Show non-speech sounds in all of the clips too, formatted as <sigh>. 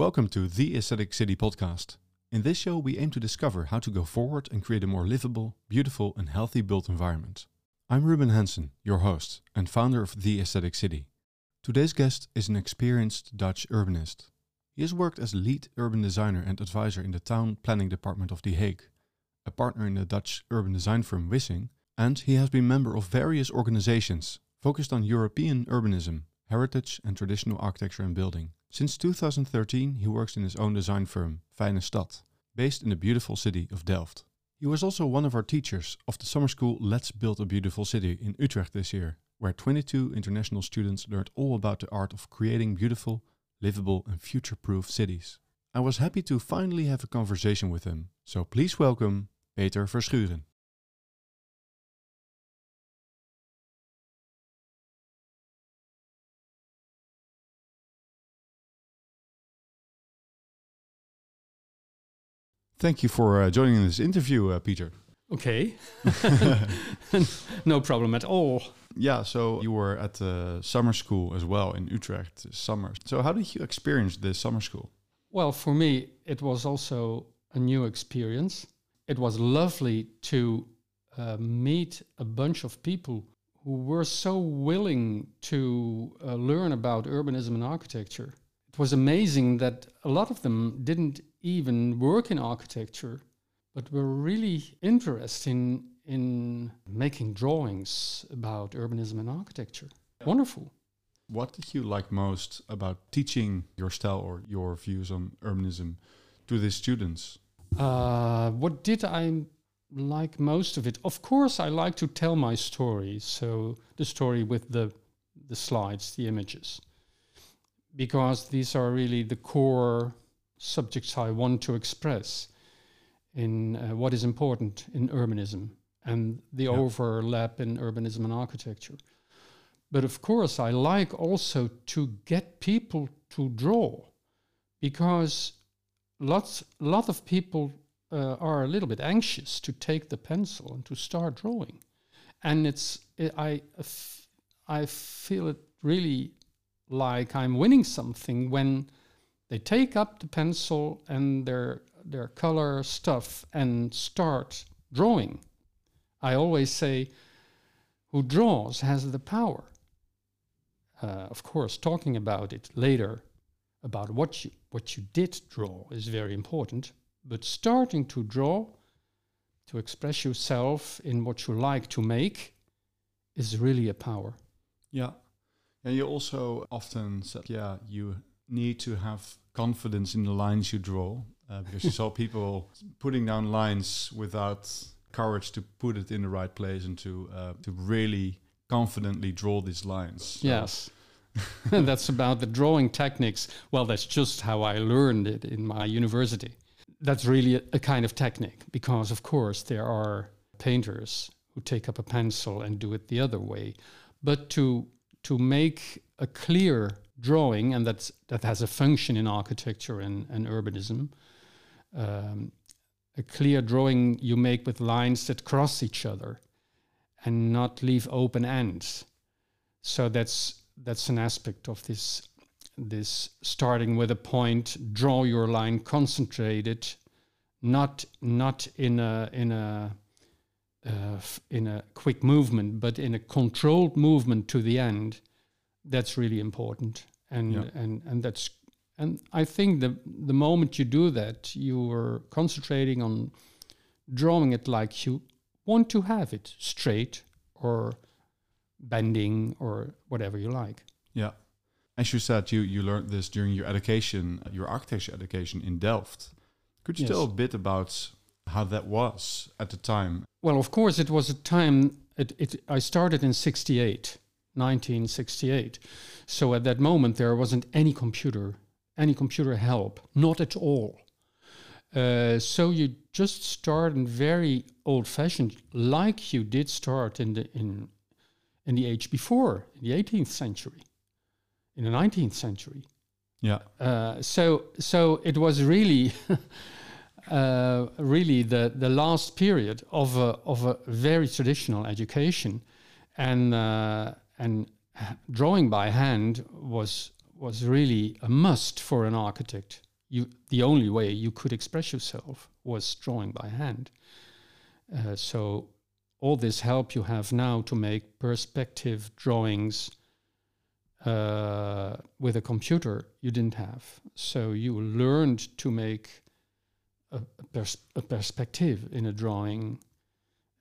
Welcome to the Aesthetic City podcast. In this show, we aim to discover how to go forward and create a more livable, beautiful, and healthy built environment. I'm Ruben Hansen, your host and founder of The Aesthetic City. Today's guest is an experienced Dutch urbanist. He has worked as lead urban designer and advisor in the town planning department of The Hague, a partner in the Dutch urban design firm Wissing, and he has been member of various organizations focused on European urbanism, heritage, and traditional architecture and building. Since 2013, he works in his own design firm, Fijne Stad, based in the beautiful city of Delft. He was also one of our teachers of the summer school Let's Build a Beautiful City in Utrecht this year, where 22 international students learned all about the art of creating beautiful, livable, and future proof cities. I was happy to finally have a conversation with him, so please welcome Peter Verschuren. Thank you for uh, joining this interview, uh, Peter. Okay. <laughs> no problem at all. Yeah, so you were at the summer school as well in Utrecht this summer. So how did you experience this summer school? Well, for me, it was also a new experience. It was lovely to uh, meet a bunch of people who were so willing to uh, learn about urbanism and architecture. It was amazing that a lot of them didn't even work in architecture, but were really interested in, in making drawings about urbanism and architecture. Wonderful. What did you like most about teaching your style or your views on urbanism to the students? Uh, what did I like most of it? Of course, I like to tell my story. So the story with the the slides, the images, because these are really the core subjects I want to express in uh, what is important in urbanism and the yeah. overlap in urbanism and architecture. But of course, I like also to get people to draw because lots lot of people uh, are a little bit anxious to take the pencil and to start drawing, and it's it, I I feel it really like I'm winning something when they take up the pencil and their their color stuff and start drawing. I always say, who draws has the power. Uh, of course, talking about it later, about what you what you did draw is very important. But starting to draw, to express yourself in what you like to make, is really a power. Yeah, and you also often said, yeah, you need to have confidence in the lines you draw uh, because you saw <laughs> people putting down lines without courage to put it in the right place and to uh, to really confidently draw these lines. So yes. <laughs> <laughs> that's about the drawing techniques. Well, that's just how I learned it in my university. That's really a, a kind of technique because, of course, there are painters who take up a pencil and do it the other way. But to to make a clear drawing, and that's, that has a function in architecture and, and urbanism. Um, a clear drawing you make with lines that cross each other and not leave open ends. So that's that's an aspect of this this starting with a point, draw your line, concentrate it, not not in a in a uh, in a quick movement, but in a controlled movement to the end. That's really important and yeah. and and that's and I think the the moment you do that, you are concentrating on drawing it like you want to have it straight or bending or whatever you like. Yeah. As you said, you, you learned this during your education, your architecture education in Delft. Could you yes. tell a bit about how that was at the time? Well, of course, it was a time. It, it I started in '68, 1968. So at that moment, there wasn't any computer, any computer help, not at all. Uh, so you just start in very old-fashioned, like you did start in the in in the age before, in the 18th century, in the 19th century. Yeah. Uh, so so it was really. <laughs> Uh, really the, the last period of a, of a very traditional education, and uh, and drawing by hand was was really a must for an architect you the only way you could express yourself was drawing by hand. Uh, so all this help you have now to make perspective drawings uh, with a computer you didn't have. So you learned to make a, pers- a perspective in a drawing.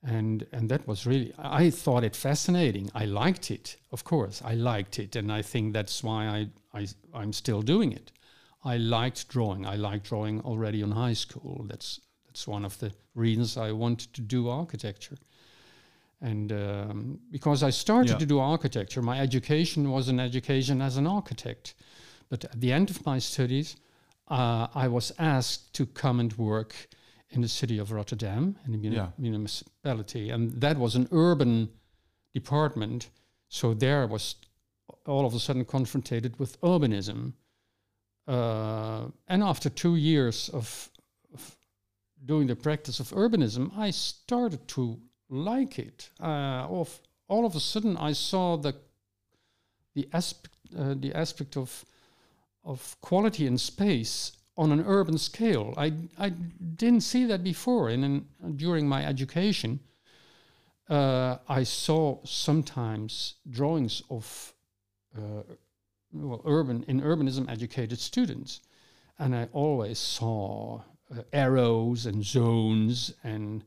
And and that was really i thought it fascinating. I liked it of course. I liked it. And i think that's why i, I i'm still doing it. I liked drawing. I liked drawing already in high school. That's that's one of the reasons i wanted to do architecture. And um, because i started Yeah. to do architecture my education was an education as an architect. But at the end of my studies uh, i was asked to come and work in the city of Rotterdam, in the muni- Yeah. municipality, and that was an urban department. So there I was all of a sudden confronted with urbanism. Uh, and after two years of, of doing the practice of urbanism, I started to like it. Uh, of all of a sudden, I saw the the aspect uh, the aspect of of quality in space on an urban scale. I, I didn't see that before. And in, during my education, uh, I saw sometimes drawings of uh, well, urban in urbanism educated students, and I always saw uh, arrows and zones and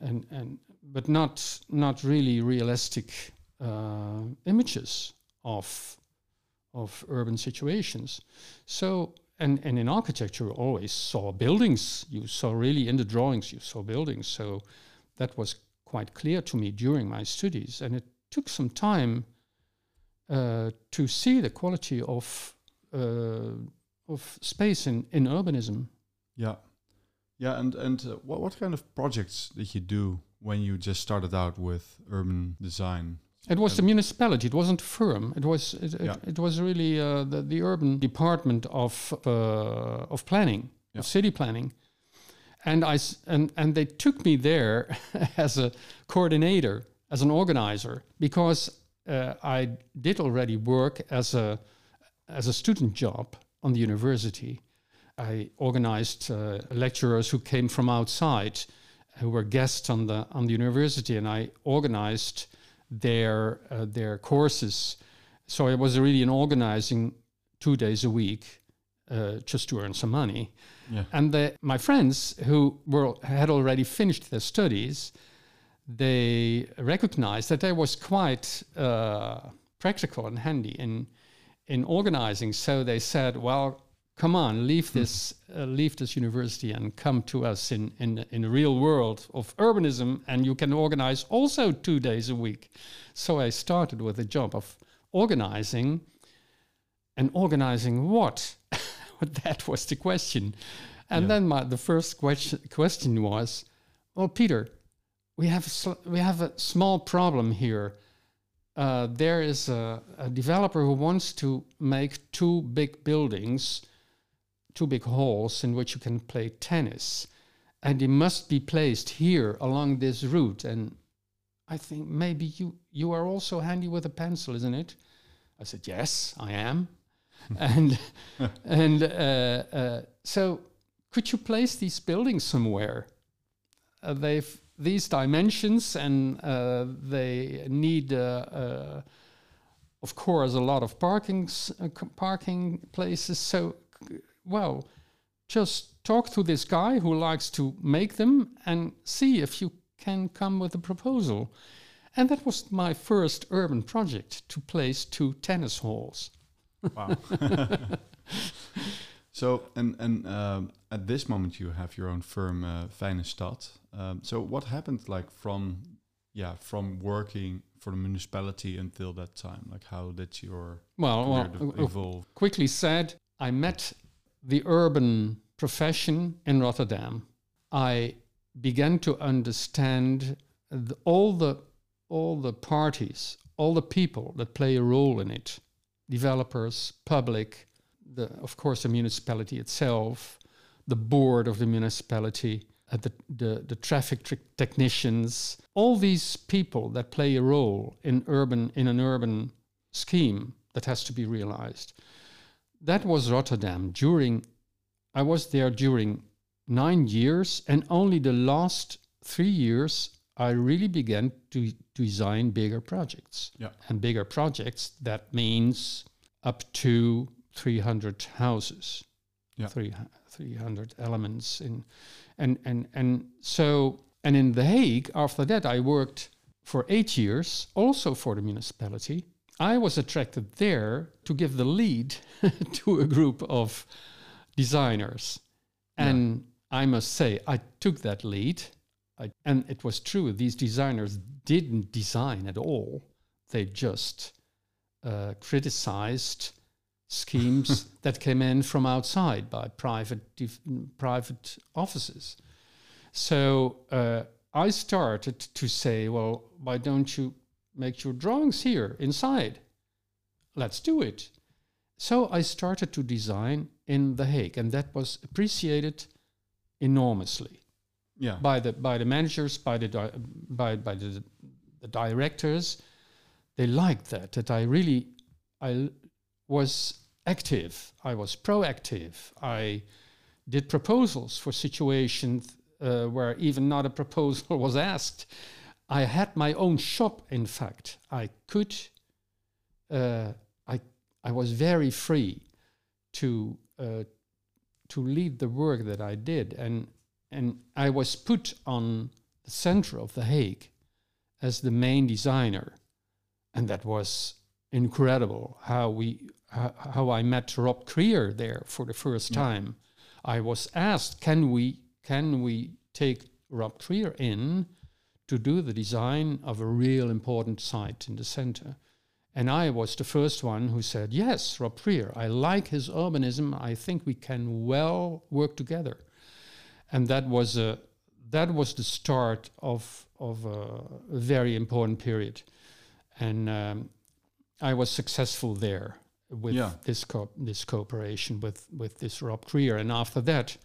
and and but not not really realistic uh, images of of urban situations. So and and in architecture you always saw buildings. You saw really in the drawings you saw buildings. So that was quite clear to me during my studies. And it took some time uh, to see the quality of uh, of space in, in urbanism. Yeah, yeah, and and uh, what what kind of projects did you do when you just started out with urban design? It was the municipality. It wasn't firm. It was it, it, Yeah. it was really uh, the the urban department of uh, of planning, Yeah. of city planning, and I and and they took me there <laughs> as a coordinator, as an organizer, because uh, I did already work as a as a student job on the university. I organized uh, lecturers who came from outside, who were guests on the on the university, and I organized their uh, their courses. So I was really an organizing two days a week, uh, just to earn some money. Yeah. And the, my friends who were had already finished their studies, they recognized that I was quite uh, practical and handy in in organizing. So they said, "Well, come on, leave this uh, leave this university and come to us in in in the real world of urbanism, and you can organize also two days a week." So I started with a job of organizing, and organizing what? <laughs> that was the question. And Yeah. then my, the first question question was, "Well, Peter, we have a sl- we have a small problem here. Uh, there is a, a developer who wants to make two big buildings, two big halls in which you can play tennis, and it must be placed here along this route. And I think maybe you you are also handy with a pencil, isn't it? I said, yes, I am. <laughs> and and uh, uh, so, could you place these buildings somewhere? Uh, they've these dimensions, and uh, they need, uh, uh, of course, a lot of parking uh, parking places. So, well, just talk to this guy who likes to make them and see if you can come with a proposal. And that was my first urban project to place two tennis halls. Wow. <laughs> so and and um, at this moment you have your own firm, uh, Fijne Stad. Um, so what happened like from yeah from working for the municipality until that time? Like how did your Well, well uh, evolve? quickly said, I met the urban profession in Rotterdam. I began to understand the, all the all the parties, all the people that play a role in it, developers, public, the of course the municipality itself, the board of the municipality, uh, the, the the traffic tr- technicians, all these people that play a role in urban in an urban scheme that has to be realized. That was Rotterdam during I was there during nine years, and only the last three years I really began to design bigger projects. Yeah. And bigger projects that means up to 300 houses, Yeah. three, 300 elements in, and and and so and in The Hague after that I worked for eight years also for the municipality. I was attracted there to give the lead <laughs> to a group of designers, and I must say I took that lead. I, and it was true. These designers didn't design at all. They just uh, criticized schemes <laughs> that came in from outside by private private offices. So uh, I started to say, well, why don't you make your drawings here inside? Let's do it. So I started to design in The Hague, and that was appreciated enormously Yeah. by the by the managers, by the di- by by the, the directors. They liked that that I really I was active. I was proactive. I did proposals for situations uh, where even not a proposal <laughs> was asked. I had my own shop. In fact, I could. Uh, I I was very free to uh, to lead the work that I did, and and I was put on the center of the Hague as the main designer, and that was incredible. How we how, how I met Rob Krier there for the first Yeah. time. I was asked, can we can we take Rob Krier in to do the design of a real important site in the center? And I was the first one who said, yes, Rob Krier, I like his urbanism. I think we can well work together. And that was a that was the start of of a very important period. And um, I was successful there with Yeah. this co- this cooperation with with this Rob Krier. And after that,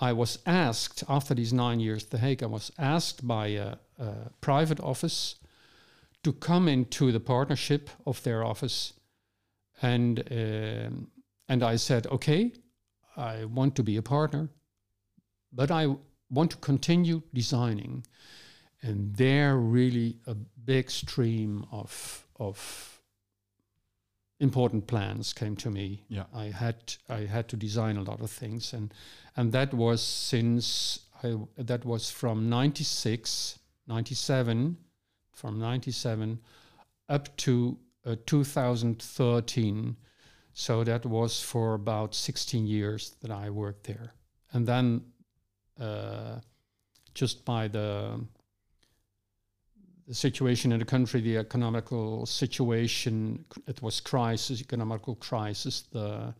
I was asked after these nine years at The Hague, I was asked by a, a private office to come into the partnership of their office, and um, and I said, okay, I want to be a partner, but I want to continue designing. And there, really, a big stream of of important plans came to me. Yeah. I had I had to design a lot of things, and and that was since I that was from 96, 97, from 97 up to uh, 2013. So that was for about 16 years that I worked there. And then uh, just by the the situation in the country, the economical situation, it was crisis, economical crisis. The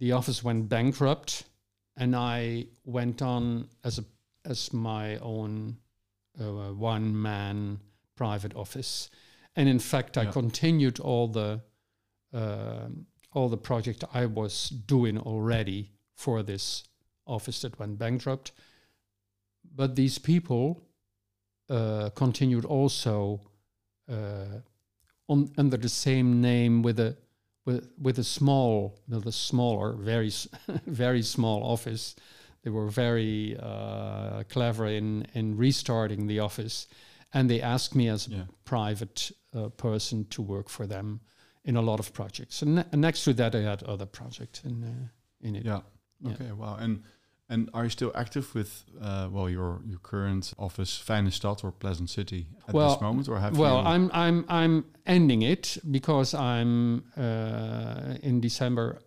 the office went bankrupt, and I went on as a as my own uh, one man private office, and in fact, I continued all the uh, all the project I was doing already for this office that went bankrupt. But these people uh, continued also uh, on, under the same name with a with with a small, with a smaller, very <laughs> very small office. They were very uh, clever in in restarting the office, and they asked me as a private uh, person to work for them in a lot of projects. And, ne- and next to that, I had other projects in uh, in it. Yeah. Yeah. Okay. Wow. And and are you still active with uh, well your your current office, Fijne Stad or Pleasant City at Well, this moment, or have well? I'm I'm I'm ending it because I'm uh, in December.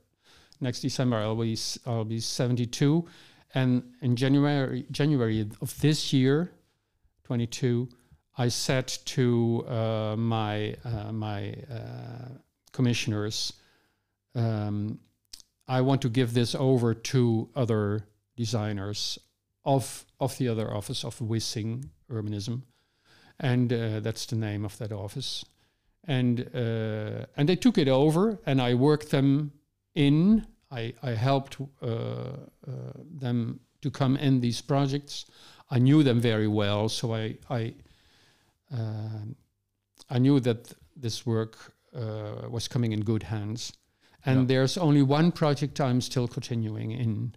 Next December, I'll be I'll be 72, and in January January of this year, 22, I said to uh, my uh, my uh, commissioners, um, I want to give this over to other designers of of the other office of Wissing Urbanism and uh, that's the name of that office. And uh, and they took it over, and I worked them in. I I helped uh, uh, them to come in these projects. I knew them very well, so I I um I knew that this work uh, was coming in good hands. and Yeah. there's only one project I'm still continuing in.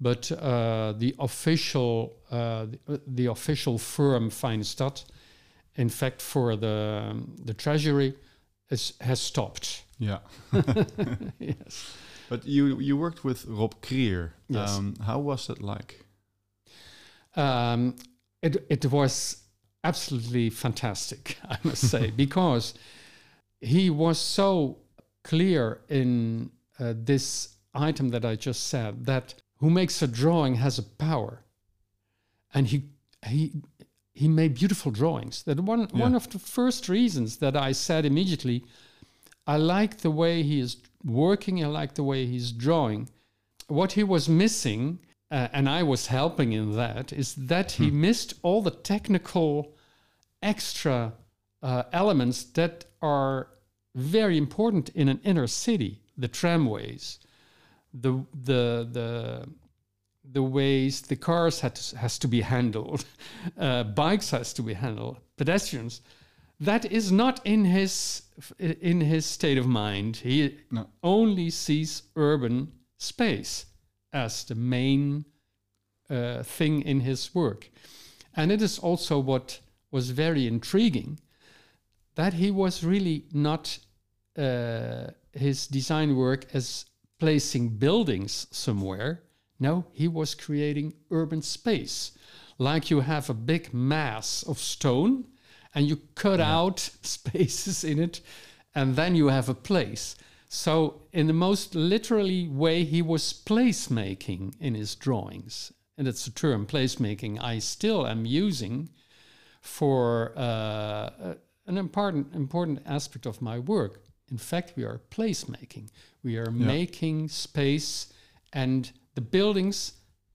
But uh, the official uh, the, the official firm Fijne Stad, in fact, for the the treasury, is, has stopped. Yeah. yes. <laughs> <laughs> But you you worked with Rob Krier. Yes. Um, how was that like? Um, it it was absolutely fantastic, <laughs> I must say, because he was so clear in uh, this item that I just said that who makes a drawing has a power, and he he he made beautiful drawings. That one one of the first reasons that I said immediately, I like the way he is working. I like the way he's drawing. What he was missing, uh, and I was helping in that, is that he missed all the technical extra uh, elements that are very important in an inner city. The tramways, the the the the ways the cars had to, has to be handled, <laughs> uh, bikes has to be handled, pedestrians. That is not in his in his state of mind. He No. only sees urban space as the main uh, thing in his work, and it is also what was very intriguing that he was really not uh, his design work as placing buildings somewhere. No, he was creating urban space. Like you have a big mass of stone and you cut out <laughs> spaces in it, and then you have a place. So, in the most literally way, he was placemaking in his drawings. And it's a term, placemaking, I still am using for uh, an important important aspect of my work. In fact, we are placemaking. We are making space, and the buildings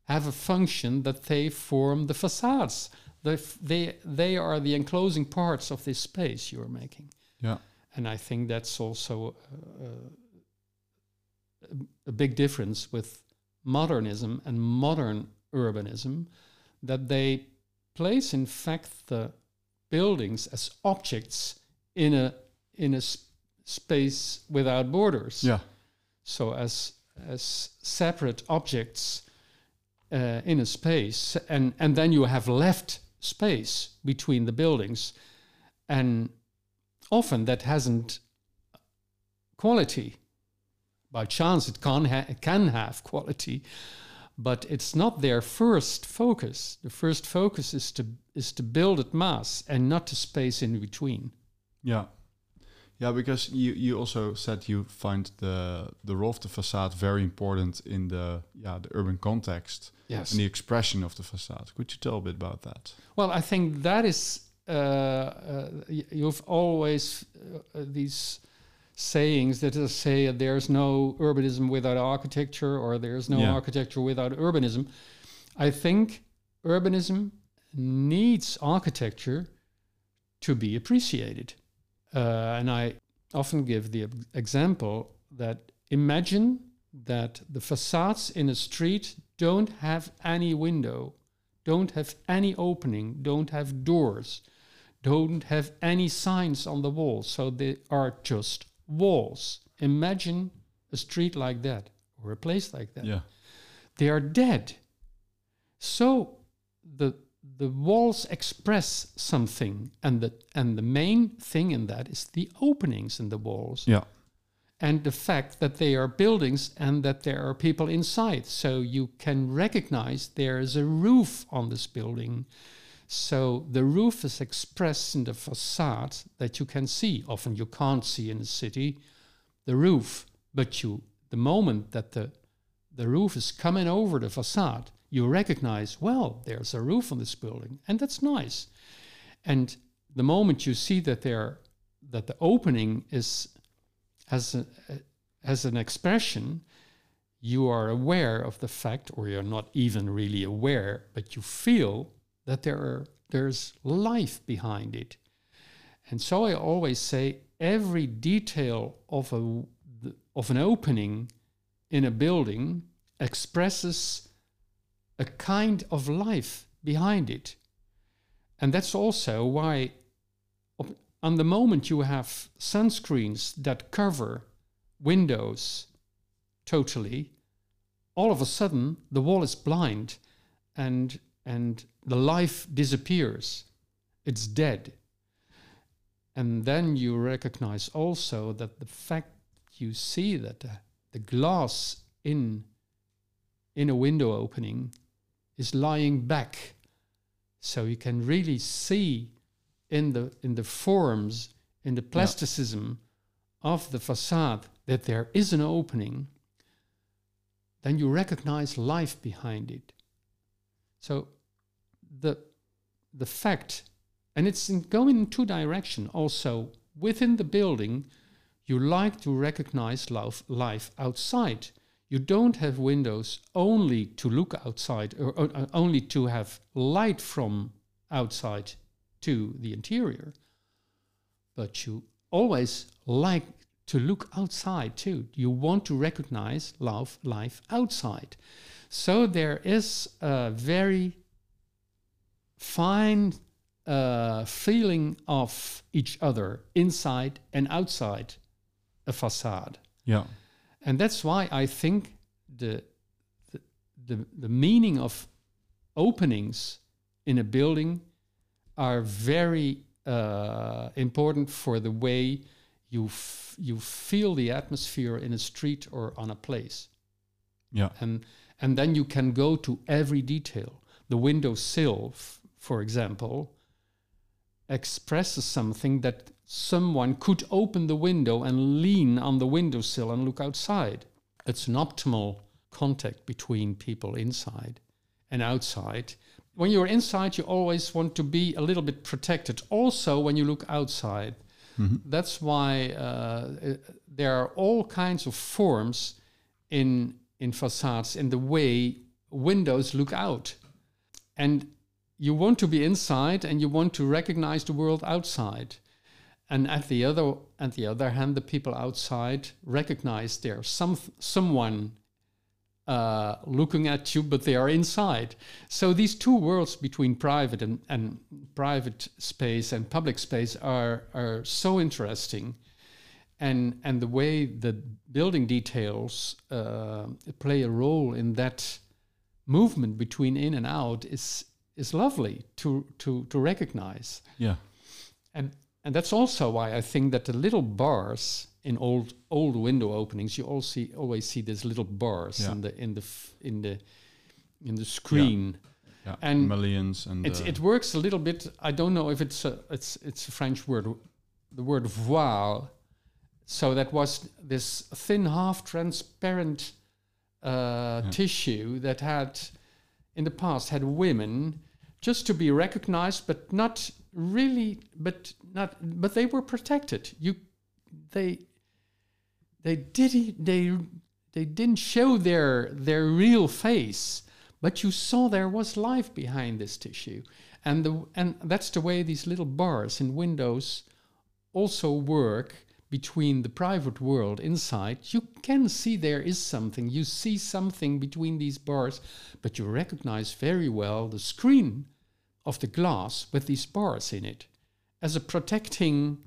have a function that they form the facades. They f- they they are the enclosing parts of this space you are making, Yeah. and I think that's also uh, a, a big difference with modernism and modern urbanism, that they place in fact the buildings as objects in a in a s- space without borders. Yeah. So as as separate objects uh, in a space, and and then you have left space between the buildings, and often that hasn't quality. By chance, it can ha- can have quality, but it's not their first focus. The first focus is to is to build at mass and not to space in between. Yeah. Yeah, because you, you also said you find the the role of the facade very important in the yeah the urban context Yes. and the expression of the facade. Could you tell a bit about that? Well, I think that is uh, uh, you've always uh, uh, these sayings that say there's no urbanism without architecture or there's no Yeah. architecture without urbanism. I think urbanism needs architecture to be appreciated. Uh, and I often give the example that imagine that the facades in a street don't have any window, don't have any opening, don't have doors, don't have any signs on the walls. So they are just walls. Imagine a street like that or a place like that Yeah. they are dead. So the the walls express something, and the and the main thing in that is the openings in the walls Yeah. and the fact that they are buildings and that there are people inside. So you can recognize there is a roof on this building. So the roof is expressed in the facade that you can see. Often you can't see in a city the roof, but you the moment that the the roof is coming over the facade, you recognize, well, there's a roof on this building, and that's nice. And the moment you see that there that the opening is has a, has an expression, you are aware of the fact, or you're not even really aware, but you feel that there are there's life behind it. And so I always say every detail of a of an opening in a building expresses a kind of life behind it. And that's also why on the moment you have sunscreens that cover windows totally, all of a sudden the wall is blind and and the life disappears. It's dead. And then you recognize also that the fact you see that the, the glass in in a window opening is lying back. So you can really see in the in the forms in the plasticism yeah. of the facade that there is an opening then you recognize life behind it. So the the fact and it's in going in two direction also. Within the building you like to recognize life, life outside you don't have windows only to look outside or, or, or only to have light from outside to the interior but you always like to look outside too you want to recognize life life outside so there is a very fine uh, feeling of each other inside and outside a facade. Yeah. And that's why I think the, the, the, the meaning of openings in a building are very uh, important for the way you f- you feel the atmosphere in a street or on a place. Yeah. And and then you can go to every detail. The window sill, for example, expresses something that someone could open the window and lean on the windowsill and look outside. It's an optimal contact between people inside and outside. When you're inside, you always want to be a little bit protected. Also, when you look outside, mm-hmm. that's why uh, there are all kinds of forms in in facades in the way windows look out. And you want to be inside and you want to recognize the world outside. And at the other at the other hand the people outside recognize there's some someone uh, looking at you but they are inside. So these two worlds between private and, and private space and public space are are so interesting. And and the way the building details uh, play a role in that movement between in and out is is lovely to to to recognize. Yeah. And and that's also why I think that the little bars in old old window openings, you all see always see these little bars yeah. in the in the in the in the screen. Yeah. Yeah. and mullions and it, uh, it works a little bit. I don't know if it's a it's it's a French word, the word voile. So that was this thin, half transparent uh, yeah. tissue that had in the past had women just to be recognized, but not really, but not, but they were protected. You, they, they did, they, they didn't show their their real face, but you saw there was life behind this tissue, and the and that's the way these little bars in windows also work between the private world inside, you can see there is something. You see something between these bars, but you recognize very well the screen of the glass with these bars in it as a protecting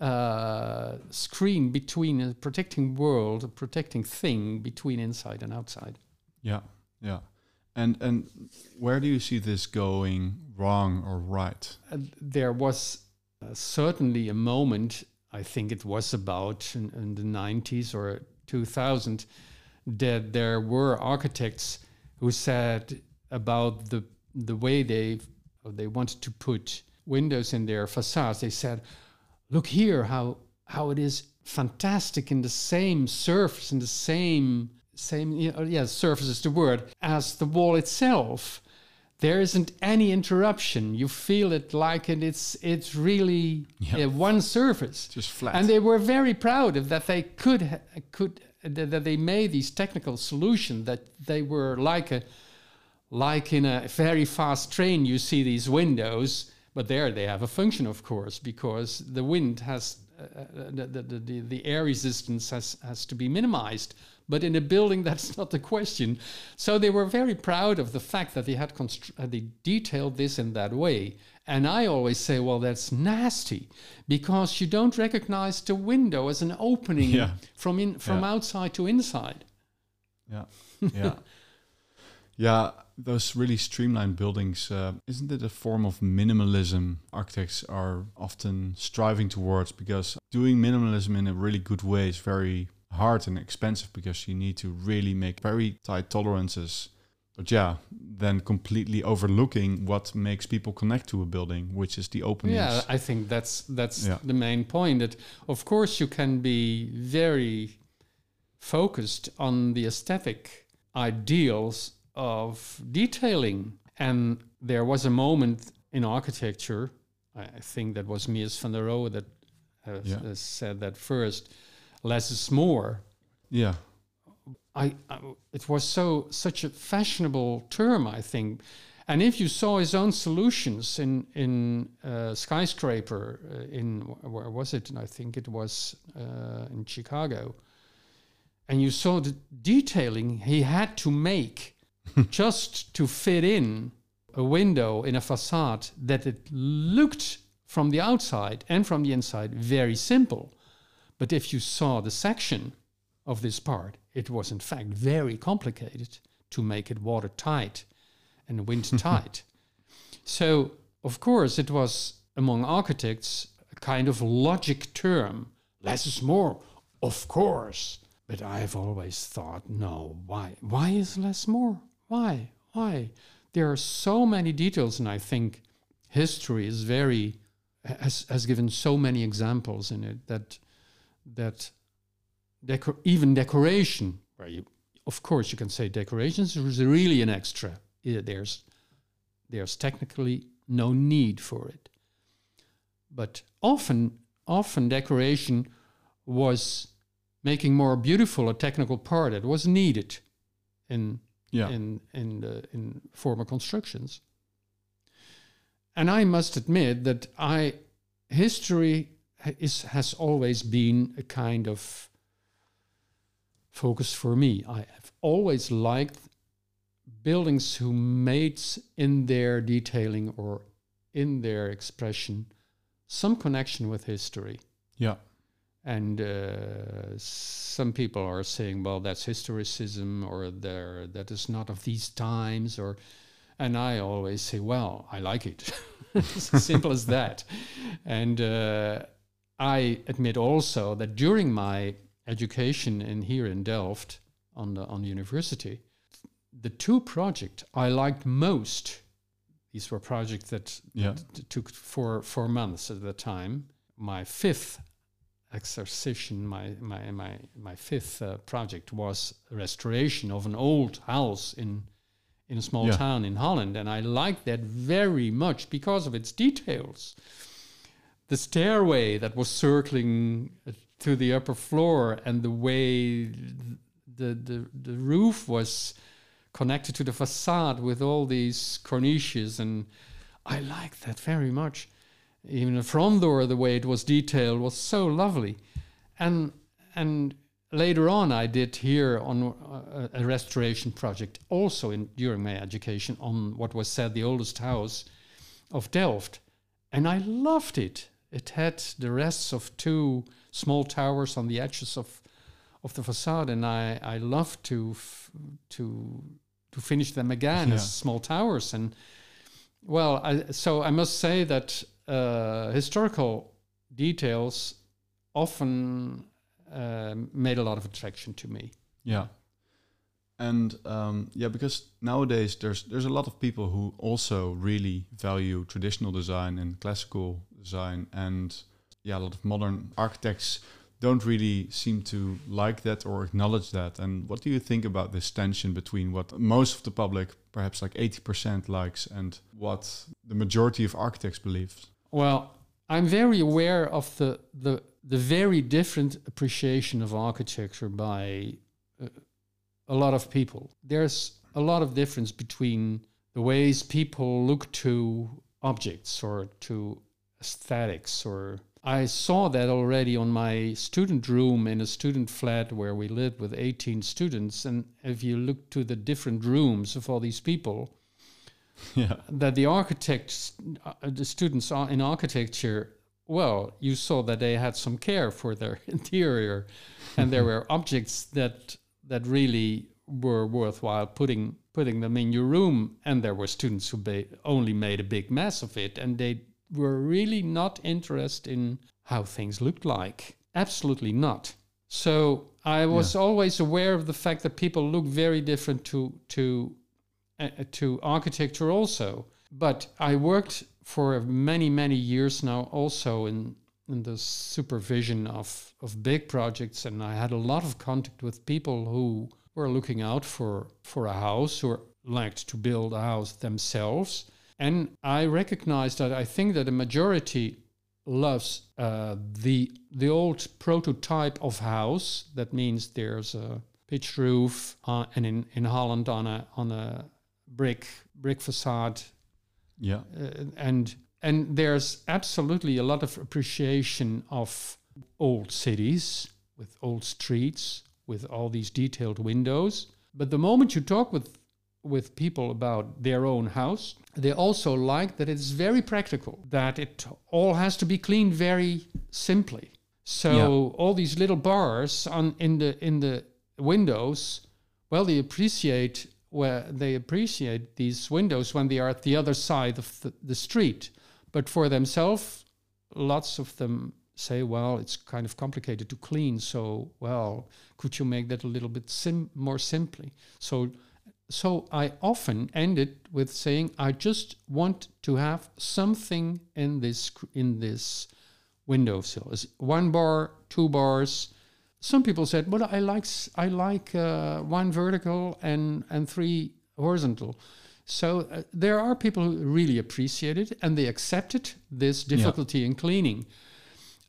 uh, screen between a protecting world, a protecting thing between inside and outside. Yeah, yeah. And and where do you see this going wrong or right? Uh, there was uh, certainly a moment I think it was about in, in the 90s or 2000 that there were architects who said about the the way they they wanted to put windows in their facades. They said, "Look here, how how it is fantastic in the same surface, in the same same you know, yeah surface is the word as the wall itself." there isn't any interruption. You feel it like it, it's it's really yep. one surface, just flat. And they were very proud of that. They could could that they made these technical solutions that they were like a like in a very fast train. You see these windows, but there they have a function, of course, because the wind has uh, uh the, the, the, the air resistance has has to be minimized but in a building, <laughs> that's not the question. So they were very proud of the fact that they had constru- uh, they detailed this in that way, And I always say, well, that's nasty because you don't recognize the window as an opening Yeah. from in from Yeah. outside to inside. Yeah, yeah, <laughs> yeah. Those really streamlined buildings, uh, isn't it a form of minimalism architects are often striving towards? Because doing minimalism in a really good way is very hard and expensive because you need to really make very tight tolerances. But yeah, then completely overlooking what makes people connect to a building, which is the openness. Yeah, I think that's that's Yeah. the main point. That of course you can be very focused on the aesthetic ideals of detailing, and there was a moment in architecture. I think that was Mies van der Rohe that uh, Yeah. uh, said that first. Less is more. yeah, I, I it was so such a fashionable term, I think. And if you saw his own solutions in in uh, skyscraper uh, in where was it? I think it was uh, in Chicago. And you saw the detailing he had to make <laughs> just to fit in a window in a facade that it looked from the outside and from the inside very simple. But if you saw the section of this part, it was in fact very complicated to make it watertight and wind tight. <laughs> so, of course, it was among architects a kind of logic term less is more, of course. But I've always thought, no, why? Why is less more? Why? Why? There are so many details, and I think history is very has, has given so many examples in it that that decor- even decoration, where you, of course, you can say decorations is really an extra. There's, there's technically no need for it, but often, often decoration was making more beautiful a technical part that was needed in yeah, in in the, in former constructions. And I must admit that I history is has always been a kind of focus for me. I have always liked buildings who made in their detailing or in their expression some connection with history. yeah, And uh, some people are saying, well, that's historicism, or there that is not of these times, or. And I always say, well, I like it. <laughs> it's as simple as that. And uh, I admit also that during my education in here in Delft on the on the university, the two projects I liked most. These were projects that yeah, it took four four months at the time. My fifth exercition, my my my my fifth uh, project was restoration of an old house in in a small Yeah. town in Holland, and I liked that very much because of its details. The stairway that was circling uh, to the upper floor, and the way the the the roof was connected to the facade with all these cornices, and I liked that very much. Even the front door, the way it was detailed, was so lovely. And and later on, I did here on a, a restoration project, also in during my education, on what was said the oldest house of Delft, and I loved it. It had the rests of two small towers on the edges of of the facade, and I I loved to f- to to finish them again Yeah. as small towers. And well, I, so I must say that uh, historical details often uh, made a lot of attraction to me. Yeah. And um, yeah, because nowadays there's there's a lot of people who also really value traditional design and classical design, and yeah, a lot of modern architects don't really seem to like that or acknowledge that. And what do you think about this tension between what most of the public, perhaps like eighty percent, likes and what the majority of architects believes? Well, I'm very aware of the the, the very different appreciation of architecture by uh, a lot of people. There's a lot of difference between the ways people look to objects or to aesthetics or I saw that already on my student room in a student flat where we lived with 18 students and if you look to the different rooms of all these people <laughs> Yeah. that the architects, uh, the students in architecture, well, you saw that they had some care for their <laughs> interior, and there <laughs> were objects that that really were worthwhile putting putting them in your room. And there were students who ba- only made a big mess of it, and they were really not interested in how things looked like. Absolutely not. So I was always aware of the fact that people look very different to to to architecture also. But I worked for many many years now also in in the supervision of of big projects, and I had a lot of contact with people who were looking out for for a house or liked to build a house themselves. And I recognized that I think that a majority loves uh, the the old prototype of house. That means there's a pitch roof, uh, and in, in Holland on a on a brick brick facade, Yeah. uh, and and there's absolutely a lot of appreciation of old cities with old streets with all these detailed windows. But the moment you talk with with people about their own house, they also like that it's very practical, that it all has to be cleaned very simply. So Yeah. all these little bars on in the in the windows, well, they appreciate where they appreciate these windows when they are at the other side of the, the street. But for themselves, lots of them say, well, it's kind of complicated to clean. So, well, could you make that a little bit sim- more simply? So, so I often end it with saying, I just want to have something in this in this windowsill. One bar, two bars. Some people said, "Well, I like I like uh, one vertical and and three horizontal." So uh, there are people who really appreciate it and they accepted this difficulty in cleaning.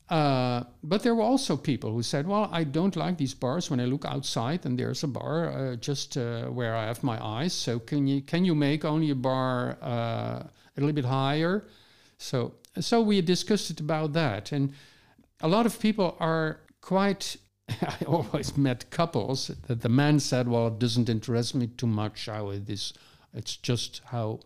Uh, but there were also people who said, "Well, I don't like these bars when I look outside and there's a bar uh, just uh, where I have my eyes. So can you can you make only a bar uh, a little bit higher?" So so we discussed it about that, and a lot of people are quite. <laughs> I always met couples that the man said, "Well, it doesn't interest me too much how it is. It's just how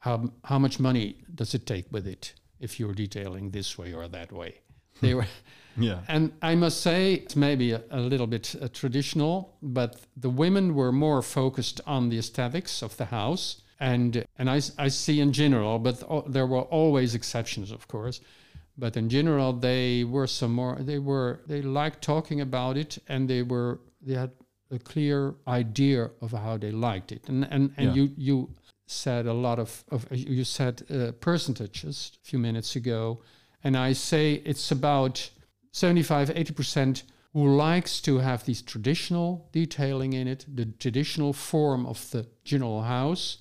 how how much money does it take with it if you're detailing this way or that way." They were, <laughs> <laughs> Yeah. and I must say it's maybe a, a little bit uh, traditional, but the women were more focused on the aesthetics of the house. And and I, I see in general, but al- there were always exceptions, of course. But in general, they were some more. They were they liked talking about it, and they were they had a clear idea of how they liked it. And and and Yeah. you you said a lot of, of you said uh, percentages a few minutes ago, and I say it's about 75 80% who likes to have these traditional detailing in it, the traditional form of the general house.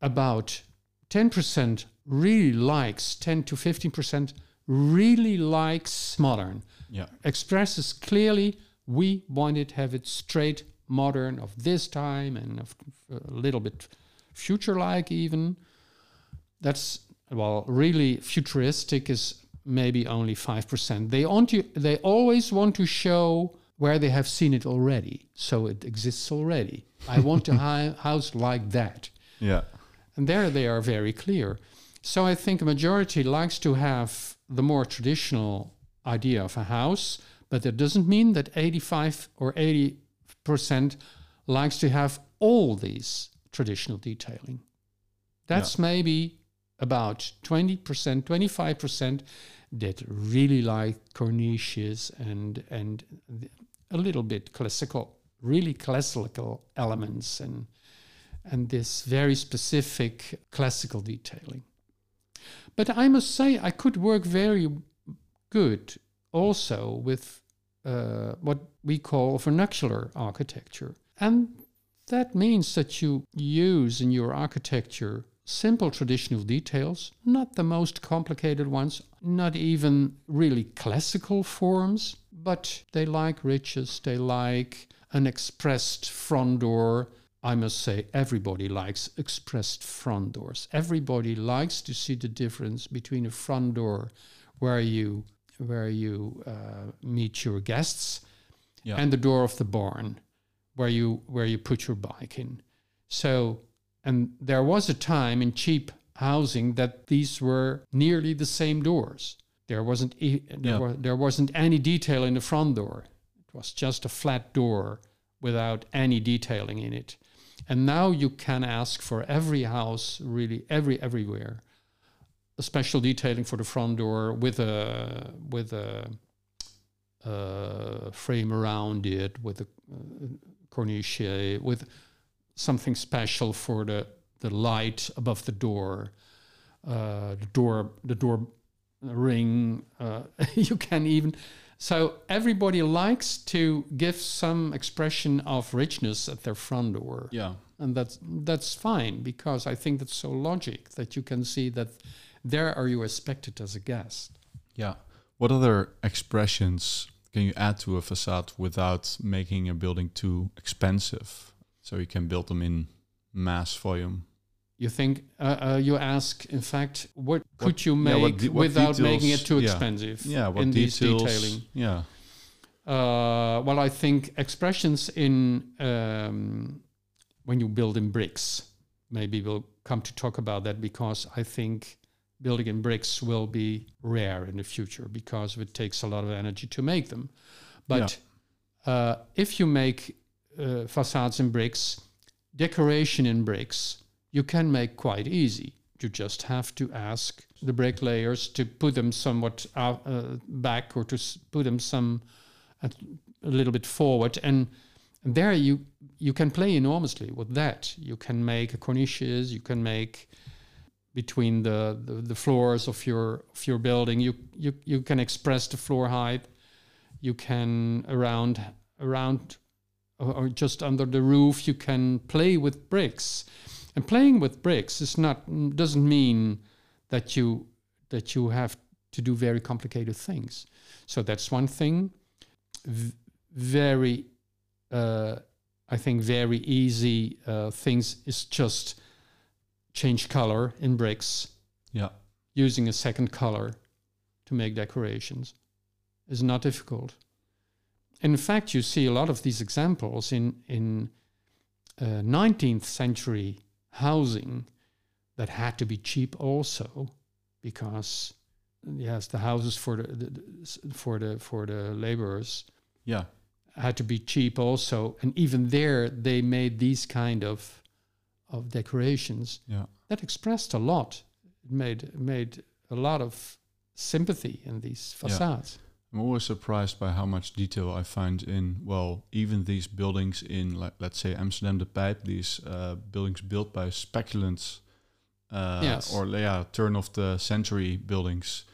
About 10% really likes, 10 to 15% really likes modern Yeah. expresses clearly we wanted to have it straight modern of this time and of a little bit future like even that's well really futuristic is maybe only 5% they want to they always want to show where they have seen it already so it exists already i want a <laughs> house like that Yeah. and there they are very clear. So I think a majority likes to have the more traditional idea of a house, but that doesn't mean that 85 or 80% likes to have all these traditional detailing. That's maybe about 20%, 25% that really like cornices and and a little bit classical, really classical elements and and this very specific classical detailing. But I must say, I could work very good also with uh, what we call vernacular architecture. And that means that you use in your architecture simple traditional details, not the most complicated ones, not even really classical forms, but they like riches, they like an expressed front door. I must say, everybody likes expressed front doors. Everybody likes to see the difference between a front door where you where you uh, meet your guests Yeah. and the door of the barn where you where you put your bike in. So And there was a time in cheap housing that these were nearly the same doors. There wasn't e- there, Yeah. there wasn't any detail in the front door. It was just a flat door without any detailing in it. And now you can ask for every house, really every everywhere, a special detailing for the front door with a with a, uh frame around it, with a uh, corniche, with something special for the the light above the door, uh, the door the door ring. Uh, <laughs> you can even so everybody likes to give some expression of richness at their front door Yeah. and that's that's fine because I think that's so logic that you can see that there are you expected as a guest. Yeah. What other expressions can you add to a facade without making a building too expensive? So you can build them in mass volume. You think uh, uh, you ask, in fact, what could What- you yeah, make what without making it too yeah. expensive? Yeah. What in these details? detailing. Yeah. Uh, well, I think expressions in um, when you build in bricks. Maybe we'll come to talk about that because I think building in bricks will be rare in the future because it takes a lot of energy to make them. But uh, if you make uh, facades in bricks, decoration in bricks, you can make quite easy. You just have to ask the bricklayers to put them somewhat out, uh, back or to put them some a, a little bit forward, and, there you you can play enormously with that. You can make cornices. You can make between the, the, the floors of your of your building. You you you can express the floor height. You can around around or, or just under the roof. You can play with bricks, and playing with bricks is not doesn't mean that you that you have to do very complicated things. So that's one thing. V- very, uh, I think, very easy uh, things is just change color in bricks Yeah. using a second color to make decorations is not difficult. In fact, you see a lot of these examples in in uh, 19th century housing that had to be cheap also because yes, the houses for the, the for the for the laborers Yeah. had to be cheap also, and even there they made these kind of of decorations Yeah. that expressed a lot. It made made a lot of sympathy in these Yeah. I'm always surprised by how much detail I find in, well, even these buildings in, like, let's say, Amsterdam the Pijp, these uh, buildings built by speculants, uh, Yes. or yeah, turn of the century buildings.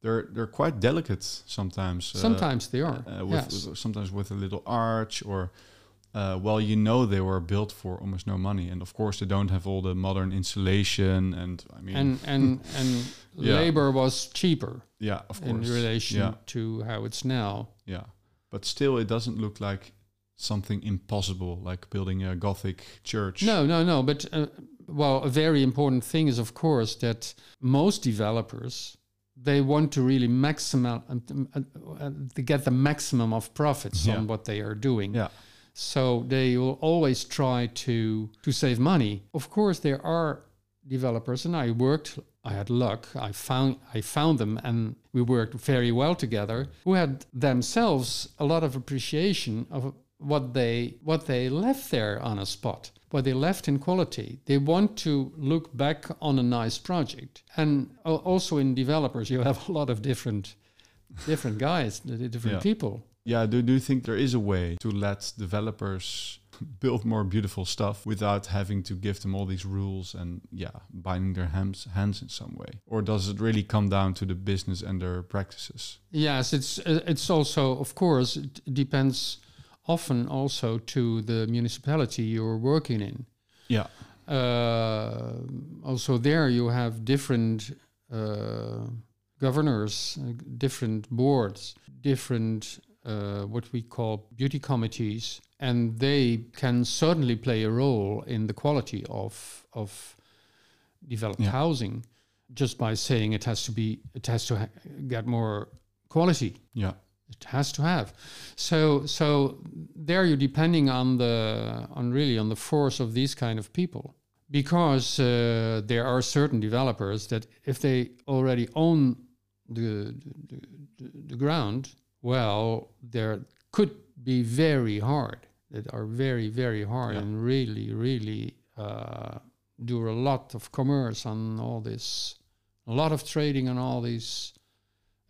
They're they're quite delicate sometimes. uh, Sometimes they are. uh, with, yes. with- sometimes with a little arch or uh, well you know they were built for almost no money and of course they don't have all the modern insulation and i mean and and <laughs> and Yeah. labor was cheaper yeah of course. in relation yeah to how it's now. yeah but still it doesn't look like something impossible like building a gothic church No, no, no. But uh, well, a very important thing is, of course, that most developers they want to really maximize uh, uh, to get the maximum of profits Yeah. on what they are doing. yeah So they will always try to to save money. Of course, there are developers, and I worked. I had luck. I found I found them, and we worked very well together. Who had themselves a lot of appreciation of what they what they left there on a spot, what they left in quality. They want to look back on a nice project, and also in developers, you have a lot of different different guys, <laughs> different Yeah. people. Yeah do, do you think there is a way to let developers <laughs> build more beautiful stuff without having to give them all these rules and yeah binding their hands hands in some way? Or does it really come down to the business and their practices? Yes, it's uh, it's also of course it depends often also to the municipality you're working in. yeah. Uh, also there you have different uh, governors, uh, different boards, different uh, what we call beauty committees, and they can certainly play a role in the quality of of developed Yeah. housing just by saying it has to be it has to ha- get more quality. Yeah. It has to have. So so there you're depending on the on really on the force of these kind of people because uh, there are certain developers that if they already own the, the, the, the ground, well, there could be very hard that are very very hard Yeah. and really really uh, do a lot of commerce on all this, a lot of trading on all these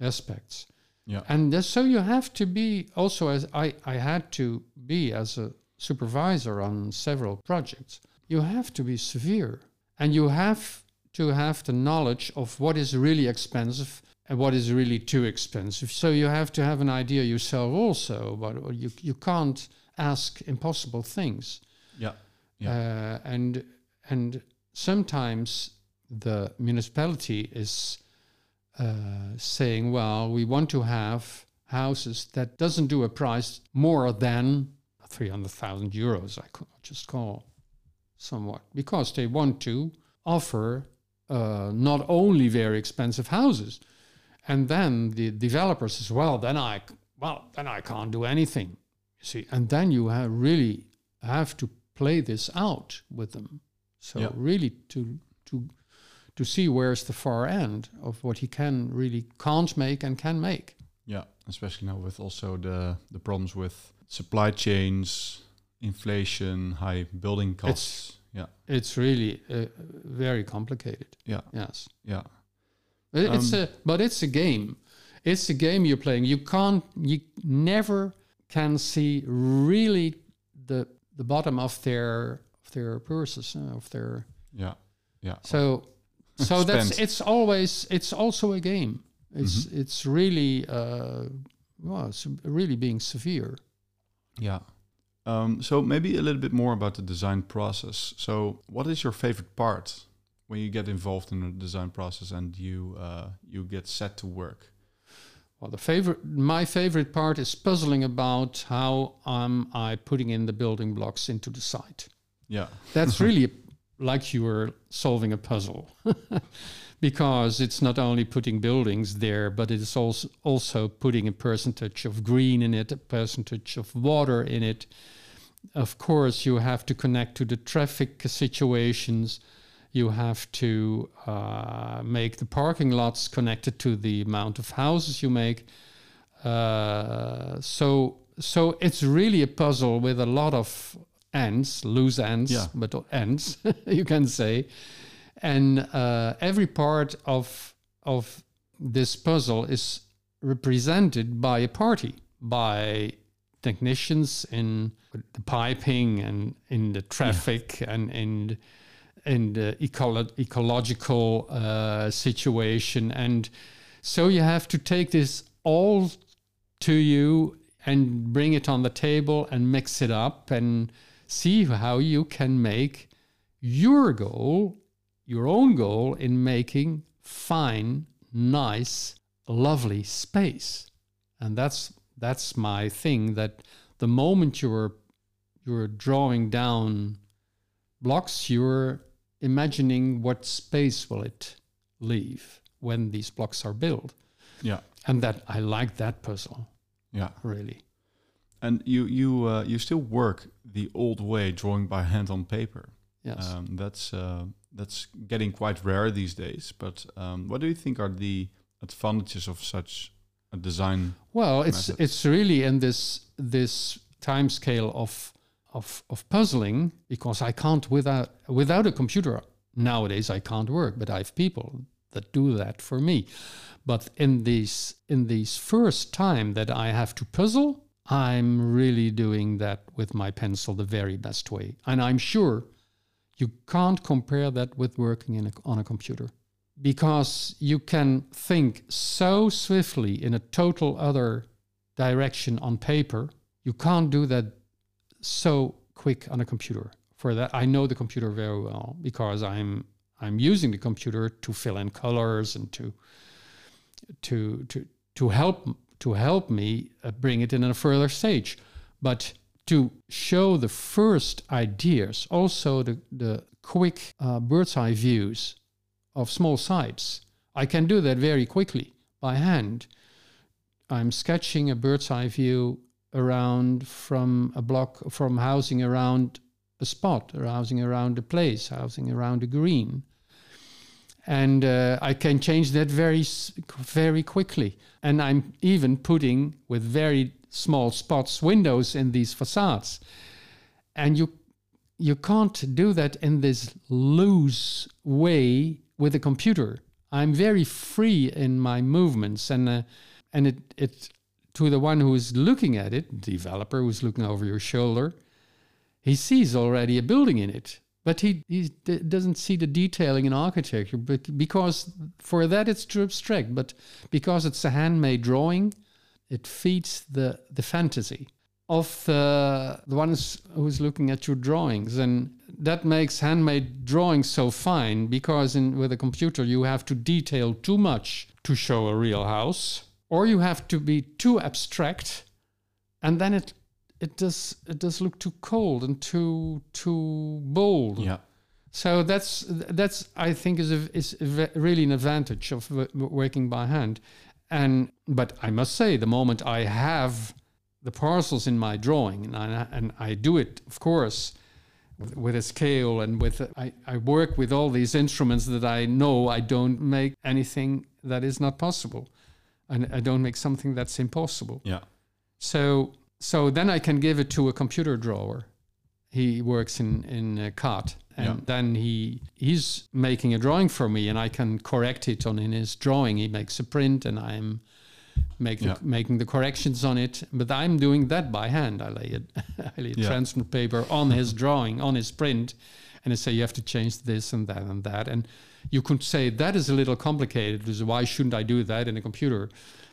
aspects. Yeah. And so you have to be also as I, I had to be as a supervisor on several projects. You have to be severe and you have to have the knowledge of what is really expensive what is really too expensive. So you have to have an idea yourself also, but you, you can't ask impossible things. Yeah. Uh, and and sometimes the municipality is uh, saying, well, we want to have houses that doesn't do a price more than 300,000 euros, I could just call somewhat, because they want to offer uh, not only very expensive houses, and then the developers as well, then I, well, then I can't do anything, you see, and then you have really have to play this out with them. So Yeah. really to to to see where's the far end of what he can really can't make and can make. Yeah, especially now with also the the problems with supply chains, inflation, high building costs. yeah, It's really uh, very complicated. yeah, Yes, yeah, it's Um, a but it's a game. It's a game you're playing. You can't. You never can see really the the bottom of their of their purses uh, of their. yeah, yeah. So <laughs> so that's it's always it's also a game. It's Mm-hmm. it's really uh well it's really being severe. Yeah. Um, so maybe a little bit more about the design process. So, what is your favorite part when you get involved in the design process and you uh, you get set to work? Well, the favorite, my favorite part is puzzling about how am I putting in the building blocks into the site. Yeah, That's <laughs> really like you were solving a puzzle, <laughs> because it's not only putting buildings there, but it's also also putting a percentage of green in it, a percentage of water in it. Of course, you have to connect to the traffic situations. You have to uh, make the parking lots connected to the amount of houses you make. Uh, so, so it's really a puzzle with a lot of ends, loose ends, Yeah. but ends, <laughs> you can say. And uh, every part of of this puzzle is represented by a party, by technicians in the piping and in the traffic and in ecolo- ecological uh, situation. And so you have to take this all to you and bring it on the table and mix it up and see how you can make your goal your own goal in making fine nice lovely space. And that's that's my thing that the moment you're you're drawing down blocks you're imagining what space will it leave when these blocks are built yeah, and that i like that puzzle yeah. really And you you uh, you still work the old way, drawing by hand on paper. yes Um, that's uh, that's getting quite rare these days. But um, what do you think are the advantages of such a design? well it's it's really in this this time scale of of of puzzling because i can't without without a computer. Nowadays i can't work but i have people that do that for me. But in these in these first time that i have to puzzle i'm really doing that with my pencil the very best way. And i'm sure you can't compare that with working in a, on a computer because you can think so swiftly in a total other direction on paper. You can't do that so quick on a computer for that. I know the computer very well because i'm i'm using the computer to fill in colors and to to to to help to help me uh, bring it in a further stage. But to show the first ideas also the the quick uh, bird's eye views of small sites i can do that very quickly by hand. I'm sketching a bird's eye view around from a block from housing around a spot, or housing around a place, housing around a green. And uh, I can change that very, very quickly. And I'm even putting with very small spots windows in these facades. And you you can't do that in this loose way with a computer. I'm very free in my movements, and uh, and it it to the one who is looking at it, developer who's looking over your shoulder, he sees already a building in it, but he he d- doesn't see the detailing in architecture, but because for that it's too abstract. But because it's a handmade drawing, it feeds the the fantasy of uh, the, the ones who's looking at your drawings and that makes handmade drawings so fine because in with a computer you have to detail too much to show a real house or you have to be too abstract and then it it does it does look too cold and too too bold. Yeah. so that's that's I think is a, is a really an advantage of working by hand, and but I must say the moment I have the parcels in my drawing and I, and I do it of course with, a scale and with a, I, I work with all these instruments that I know I don't make anything that is not possible, and I don't make something that's impossible. Yeah. So so then I can give it to a computer drawer. He works in in uh, CAD, and Yeah. then he he's making a drawing for me, and I can correct it on in his drawing. He makes a print, and I'm make the, Yeah. making the corrections on it. But I'm doing that by hand. I lay it, <laughs> I lay a Yeah. transfer paper on his drawing, on his print, and I say you have to change this and that and that. And you could say that is a little complicated. because Why shouldn't I do that in a computer?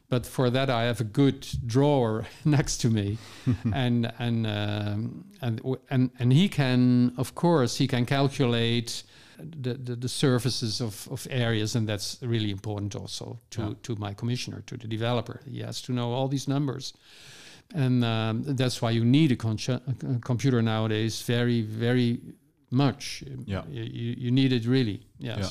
But for that, I have a good drawer <laughs> next to me, <laughs> and and um, and and and he can, of course, he can calculate the, the, the surfaces of, of areas, and that's really important also to Yeah. to my commissioner, to the developer. He has to know all these numbers, and um, that's why you need a, a computer nowadays. Very very much. Yeah. you, you need it really. Yes. Yeah.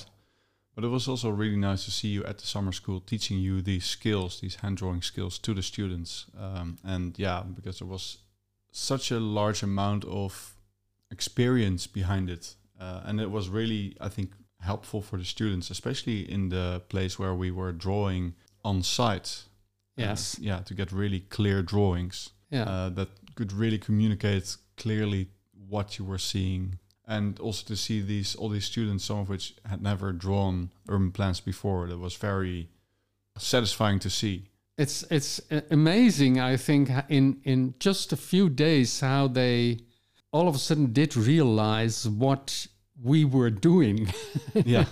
But it was also really nice to see you at the summer school teaching you these skills, these hand drawing skills to the students. Um, and yeah, because there was such a large amount of experience behind it. Uh, and it was really, I think, helpful for the students, especially in the place where we were drawing on site. Uh, Yes. yeah, to get really clear drawings Yeah. uh, that could really communicate clearly what you were seeing and also to see these all these students some of which had never drawn urban plans before that was very satisfying to see. It's it's amazing i think in in just a few days how they all of a sudden did realize what we were doing. <laughs> Yeah.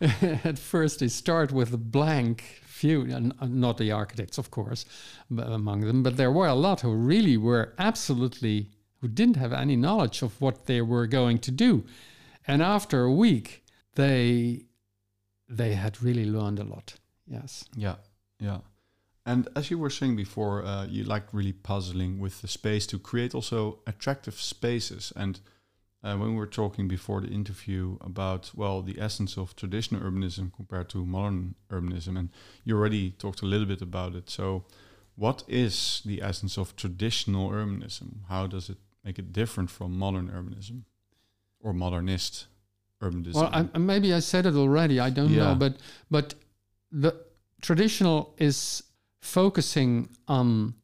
<laughs> At first they start with a blank few and uh, not the architects of course among them but there were a lot who really were absolutely who didn't have any knowledge of what they were going to do. And after a week they they had really learned a lot. Yes. Yeah yeah. And as you were saying before uh, you like really puzzling with the space to create also attractive spaces. And uh, when we were talking before the interview about well the essence of traditional urbanism compared to modern urbanism and you already talked a little bit about it. So what is the essence of traditional urbanism? How does it make it different from modern urbanism or modernist urbanism Well, I, maybe I said it already. I don't Yeah. know, but but the traditional is focusing on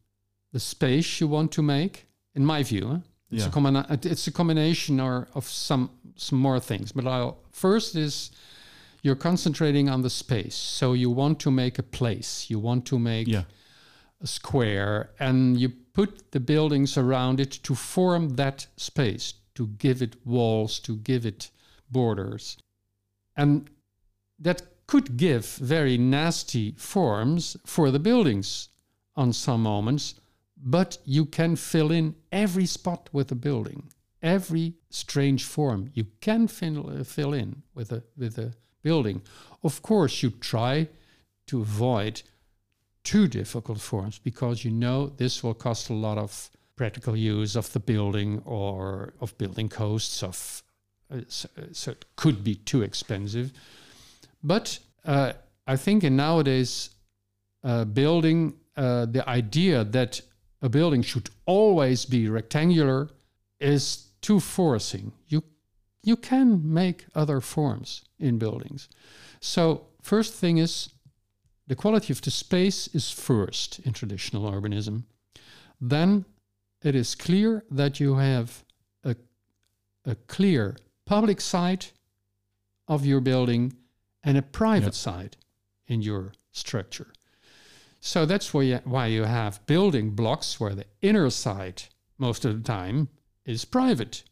the space you want to make. In my view, it's Yeah. a it's a combination or of some some more things. But I'll, first is you're concentrating on the space. So you want to make a place. You want to make yeah a square and you put the buildings around it to form that space, to give it walls, to give it borders. And that could give very nasty forms for the buildings on some moments, but you can fill in every spot with a building. Every strange form you can fill, uh, fill in with a with a building. Of course, you try to avoid too difficult forms because you know this will cost a lot of practical use of the building or of building costs of uh, so, so it could be too expensive but uh, i think in nowadays uh, building uh, the idea that a building should always be rectangular is too forcing. You you can make other forms in buildings. So first thing is the quality of the space is first in traditional urbanism. Then it is clear that you have a, a clear public side of your building and a private yep. side in your structure. So that's why you, why you have building blocks where the inner side most of the time is private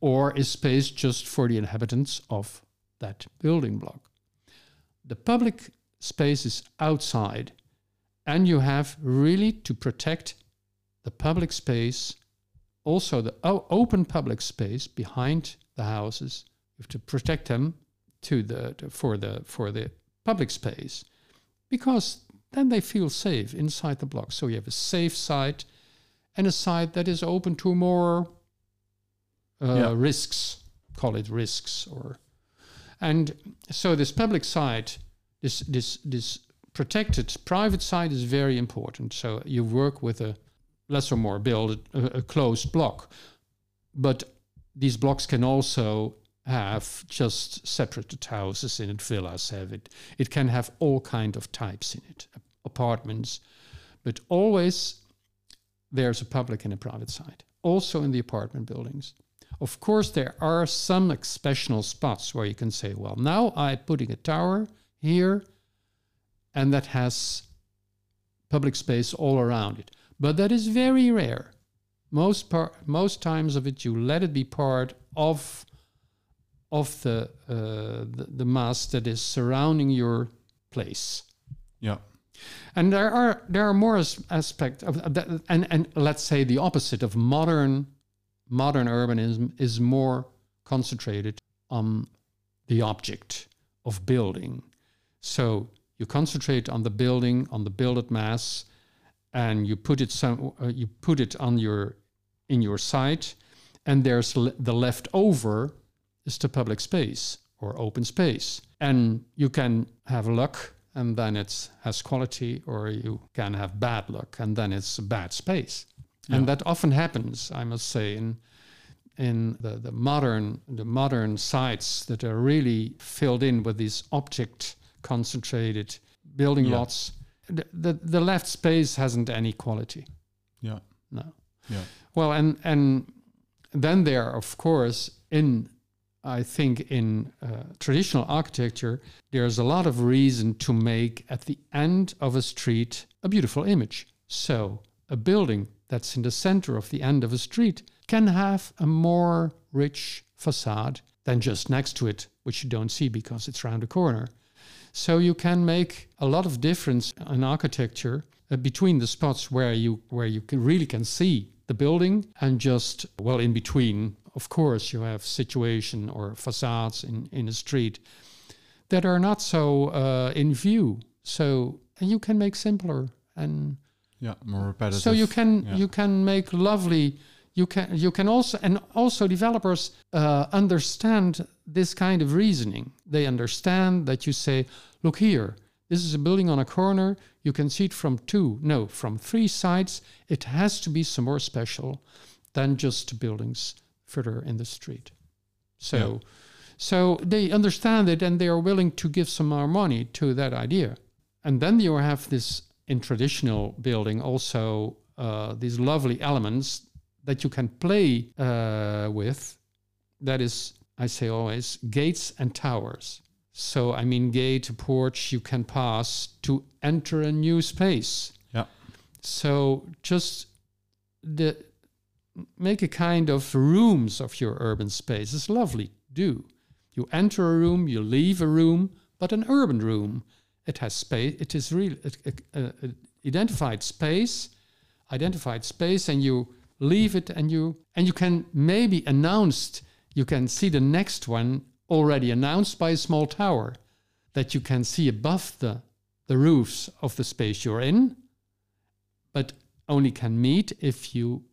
or is space just for the inhabitants of that building block. The public space is outside, and you have really to protect the public space, also the open public space behind the houses. You have to protect them to the to, for the for the public space, because then they feel safe inside the block. So you have a safe side and a side that is open to more uh, yeah. risks, call it risks, or and so this public side, this this this protected private side is very important. So you work with a less or more build a, a closed block, but these blocks can also have just separated houses in it, villas have it. It can have all kind of types in it, apartments, but always there's a public and a private side. Also in the apartment buildings. Of course, there are some exceptional spots where you can say, well, now I'm putting a tower here and that has public space all around it. But that is very rare. Most par- most times of it, you let it be part of of the, uh, the the mass that is surrounding your place. Yeah. And there are there are more aspects of that, and and let's say the opposite of modern modern urbanism is more concentrated on the object of building. So you concentrate on the building, on the builded mass, and you put it some uh, you put it on your in your site, and there's le- the leftover is the public space or open space, and you can have luck and then it has quality, or you can have bad luck and then it's a bad space. Yeah. And that often happens, I must say, in in the, the modern the modern sites that are really filled in with these object concentrated building yeah. lots. The, the the left space hasn't any quality. Yeah. No. Yeah. Well, and and then there, of course, in I think in uh, traditional architecture, there's a lot of reason to make at the end of a street a beautiful image. So, a building that's in the center of the end of a street can have a more rich facade than just next to it, which you don't see because it's round the corner. So, you can make a lot of difference in architecture uh, between the spots where you where you can really can see the building and just well in between of course, you have situation or facades in, in a street that are not so uh, in view. So you can make simpler and yeah, more repetitive. So you can yeah. you can make lovely. You can you can also and also developers uh, understand this kind of reasoning. They understand that you say, look here, this is a building on a corner. You can see it from two, no, from three sides. It has to be some more special than just buildings further in the street. So, yeah. so they understand it and they are willing to give some more money to that idea. And then you have this in traditional building also uh, these lovely elements that you can play uh, with. That is, I say always, gates and towers. So I mean, gate, porch, you can pass to enter a new space. Yeah. So just the make a kind of rooms of your urban space. It's lovely. Do. You enter a room, you leave a room, but an urban room. It has space. It is real. identified space, identified space, and you leave it, and you and you can maybe announced. You can see the next one already announced by a small tower that you can see above the the roofs of the space you're in, but only can meet if you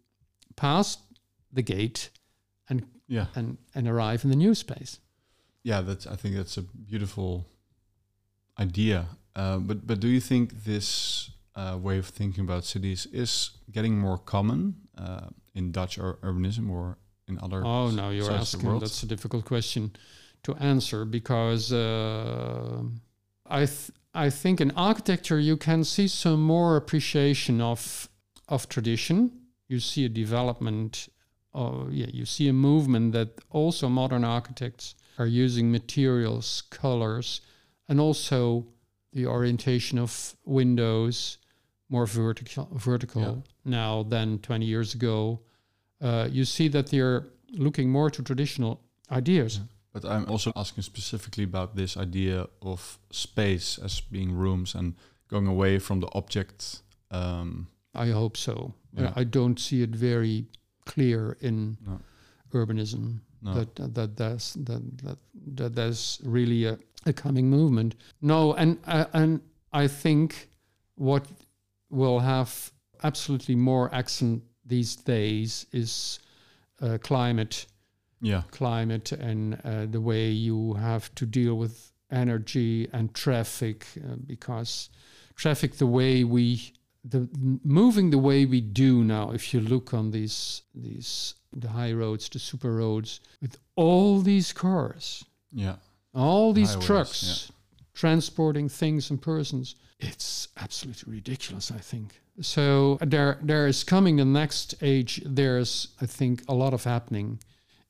pass the gate and yeah and and arrive in the new space yeah that's i think that's a beautiful idea uh, but but do you think this uh, way of thinking about cities is getting more common uh, in Dutch ur- urbanism or in other? Oh no, you're sides of the asking. That's a difficult question to answer because uh, I th- I think in architecture you can see some more appreciation of of tradition. You see a development. Uh, yeah, you see a movement that also modern architects are using materials, colors, and also the orientation of windows more vertical vertical Yeah. now than 20 years ago uh, you see that they're looking more to traditional ideas. But I'm also asking specifically about this idea of space as being rooms and going away from the object. Um, I hope so. Yeah. I don't see it very clear in No. urbanism no. that that that's that that, that there's really a, a coming movement. No, and uh, and I think what will have absolutely more accent these days is uh, climate yeah. climate and uh, the way you have to deal with energy and traffic uh, because traffic the way we the moving the way we do now if you look on these these the high roads the super roads with all these cars Yeah. all these Highways, trucks transporting things and persons it's absolutely ridiculous i think so there there is coming the next age there's i think a lot of happening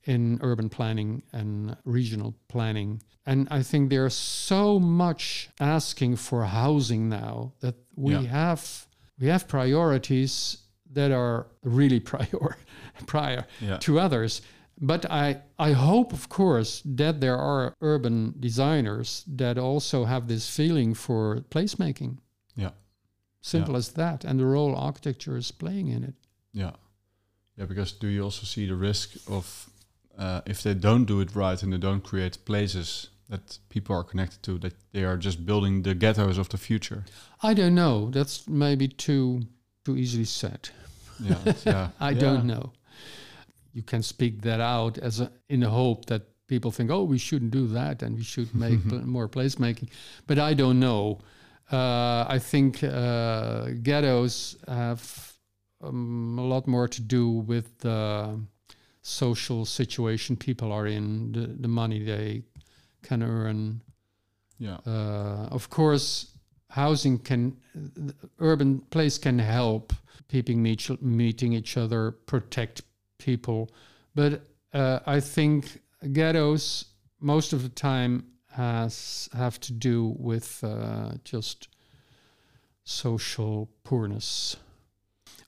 in urban planning and regional planning and i think there's so much asking for housing now that we Yeah. have we have priorities that are really <laughs> prior prior Yeah. to others. But I, I hope, of course, that there are urban designers that also have this feeling for placemaking. Yeah. Simple as that. And the role architecture is playing in it. Yeah. Yeah, because do you also see the risk of uh, if they don't do it right and they don't create places that people are connected to, that they are just building the ghettos of the future? I don't know. That's maybe too too easily said. Yeah. yeah. <laughs> I Yeah. don't know. You can speak that out as a, in the hope that people think, oh, we shouldn't do that and we should <laughs> make pl- more placemaking. But I don't know. Uh, I think uh, ghettos have um, a lot more to do with the social situation people are in, the, the money they can earn, Yeah. uh, of course, housing can, urban place can help people meet, meeting each other, protect people. But uh, I think ghettos most of the time has have to do with uh, just social poorness.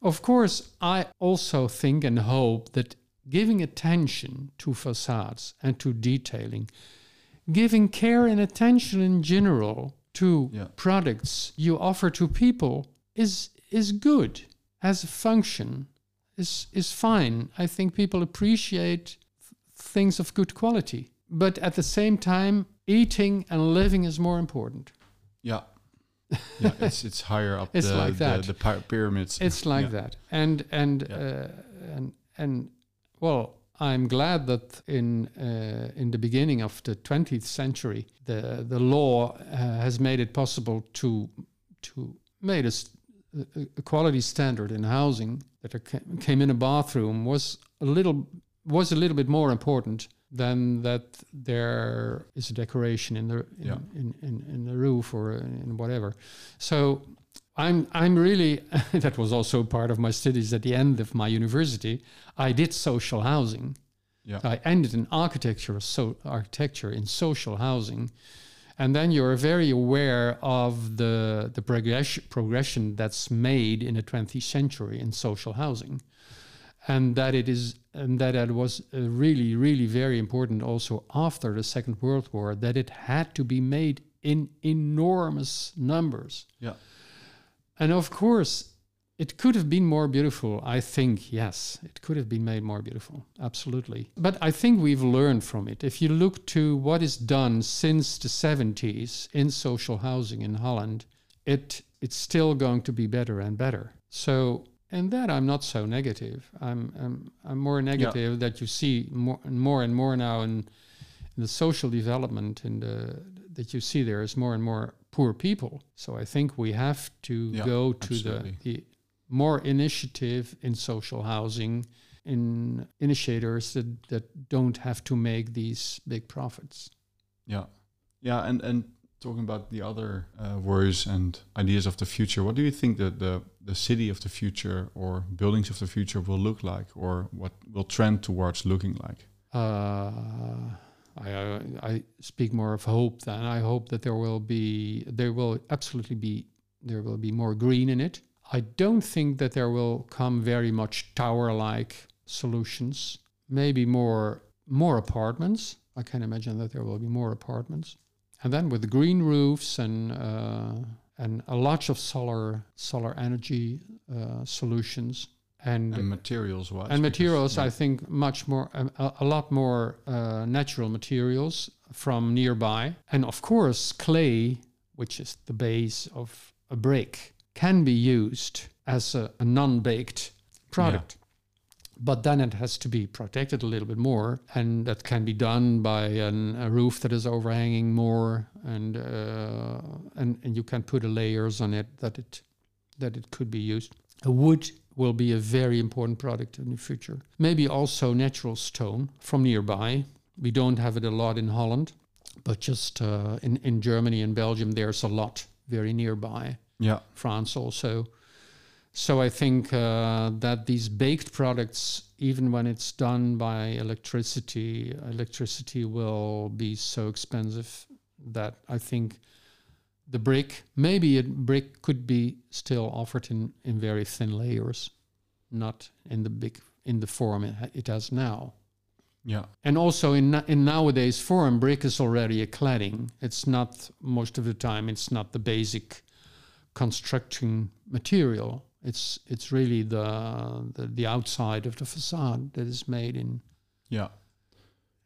Of course, I also think and hope that giving attention to facades and to detailing giving care and attention in general to Yeah. products you offer to people is is good as a function is is fine i think people appreciate things of good quality but at the same time eating and living is more important Yeah. Yeah. It's it's higher up <laughs> It's the, like that. the, the py- pyramids. it's like Yeah. that and and Yeah. uh, and and well i'm glad that in uh, in the beginning of the 20th century the the law uh, has made it possible to to made a, s- a- quality standard in housing that came in a bathroom was a little was a little bit more important than that there is a decoration in the in, Yeah. in, in, in the roof or in whatever so I'm I'm really <laughs> that was also part of my studies at the end of my university. I did social housing. Yeah. I ended in architecture, so architecture in social housing, and then you're very aware of the the progression progression that's made in the 20th century in social housing, and that it is and that it was uh, really really very important also after the Second World War that it had to be made in enormous numbers. Yeah. And of course, it could have been more beautiful. I think, yes, it could have been made more beautiful. Absolutely. But I think we've learned from it. If you look to what is done since the 70s in social housing in Holland, it it's still going to be better and better. So, and that I'm not so negative. I'm I'm, I'm more negative that you see more and more and more now in, in the social development and the, that you see there is more and more poor people. So I think we have to Yeah, go to the, the more initiative in social housing in initiators that, that don't have to make these big profits. Yeah, yeah, and and talking about the other uh, worries and ideas of the future, what do you think that the the city of the future or buildings of the future will look like, or what will trend towards looking like? Uh, I, uh, I speak more of hope than I hope that there will be there will absolutely be there will be more green in it. I don't think that there will come very much tower-like solutions. Maybe more more apartments. I can imagine that there will be more apartments, and then with green roofs and uh, and a lot of solar solar energy uh, solutions and, and materials wise and materials yeah. i think much more um, a, a lot more uh, natural materials from nearby and of course clay which is the base of a brick can be used as a, a non-baked product yeah. but then it has to be protected a little bit more and that can be done by an, a roof that is overhanging more and, uh, and and you can put layers on it that it that it could be used a wood will be a very important product in the future. Maybe also natural stone from nearby. We don't have it a lot in Holland, but just uh, in, in Germany and Belgium, there's a lot very nearby. Yeah. France also. So I think uh, that these baked products, even when it's done by electricity, electricity will be so expensive that I think the brick, maybe a brick could be still offered in, in very thin layers, not in the big in the form it, it has now. Yeah. And also in in nowadays form, brick is already a cladding. It's not most of the time. It's not the basic construction material. It's it's really the the, the outside of the facade that is made in. Yeah.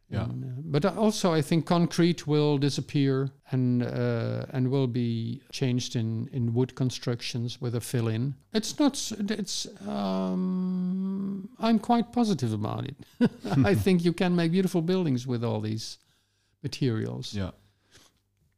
Yeah. And, uh, but also, I think concrete will disappear and uh, and will be changed in, in wood constructions with a fill in. It's not. It's. Um, I'm quite positive about it. <laughs> I think you can make beautiful buildings with all these materials. Yeah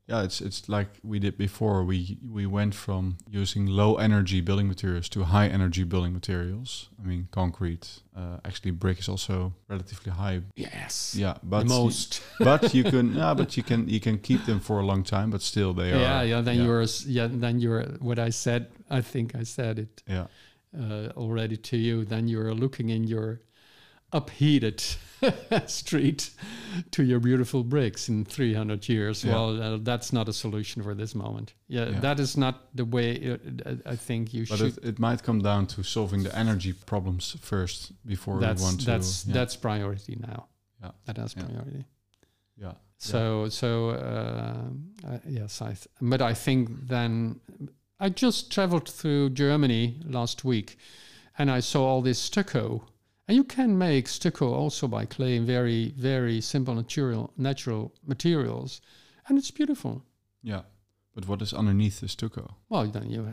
yeah, it's it's like we did before. We we went from using low energy building materials to high energy building materials. I mean, concrete. Uh, actually, brick is also relatively high. Yes. Yeah, but the most. <laughs> but you can yeah, but you can you can keep them for a long time. But still, they yeah, are. Yeah, yeah. Then yeah. you're yeah. Then you're what I said. I think I said it. Yeah. Uh, already to you. Then you're looking in your upheated <laughs> street to your beautiful bricks in 300 years. Yeah. Well, uh, that's not a solution for this moment. Yeah, yeah. that is not the way uh, I think you but should. But it, it, might come down to solving the energy problems first before that's, we want to. That's yeah. that's priority now. Yeah, that is priority. Yeah. So so uh, uh, yes, I. Th- but I think then I just traveled through Germany last week, and I saw all this stucco and you can make stucco also by clay in very, very simple natural natural materials, and it's beautiful. Yeah, but what is underneath the stucco? Well, then you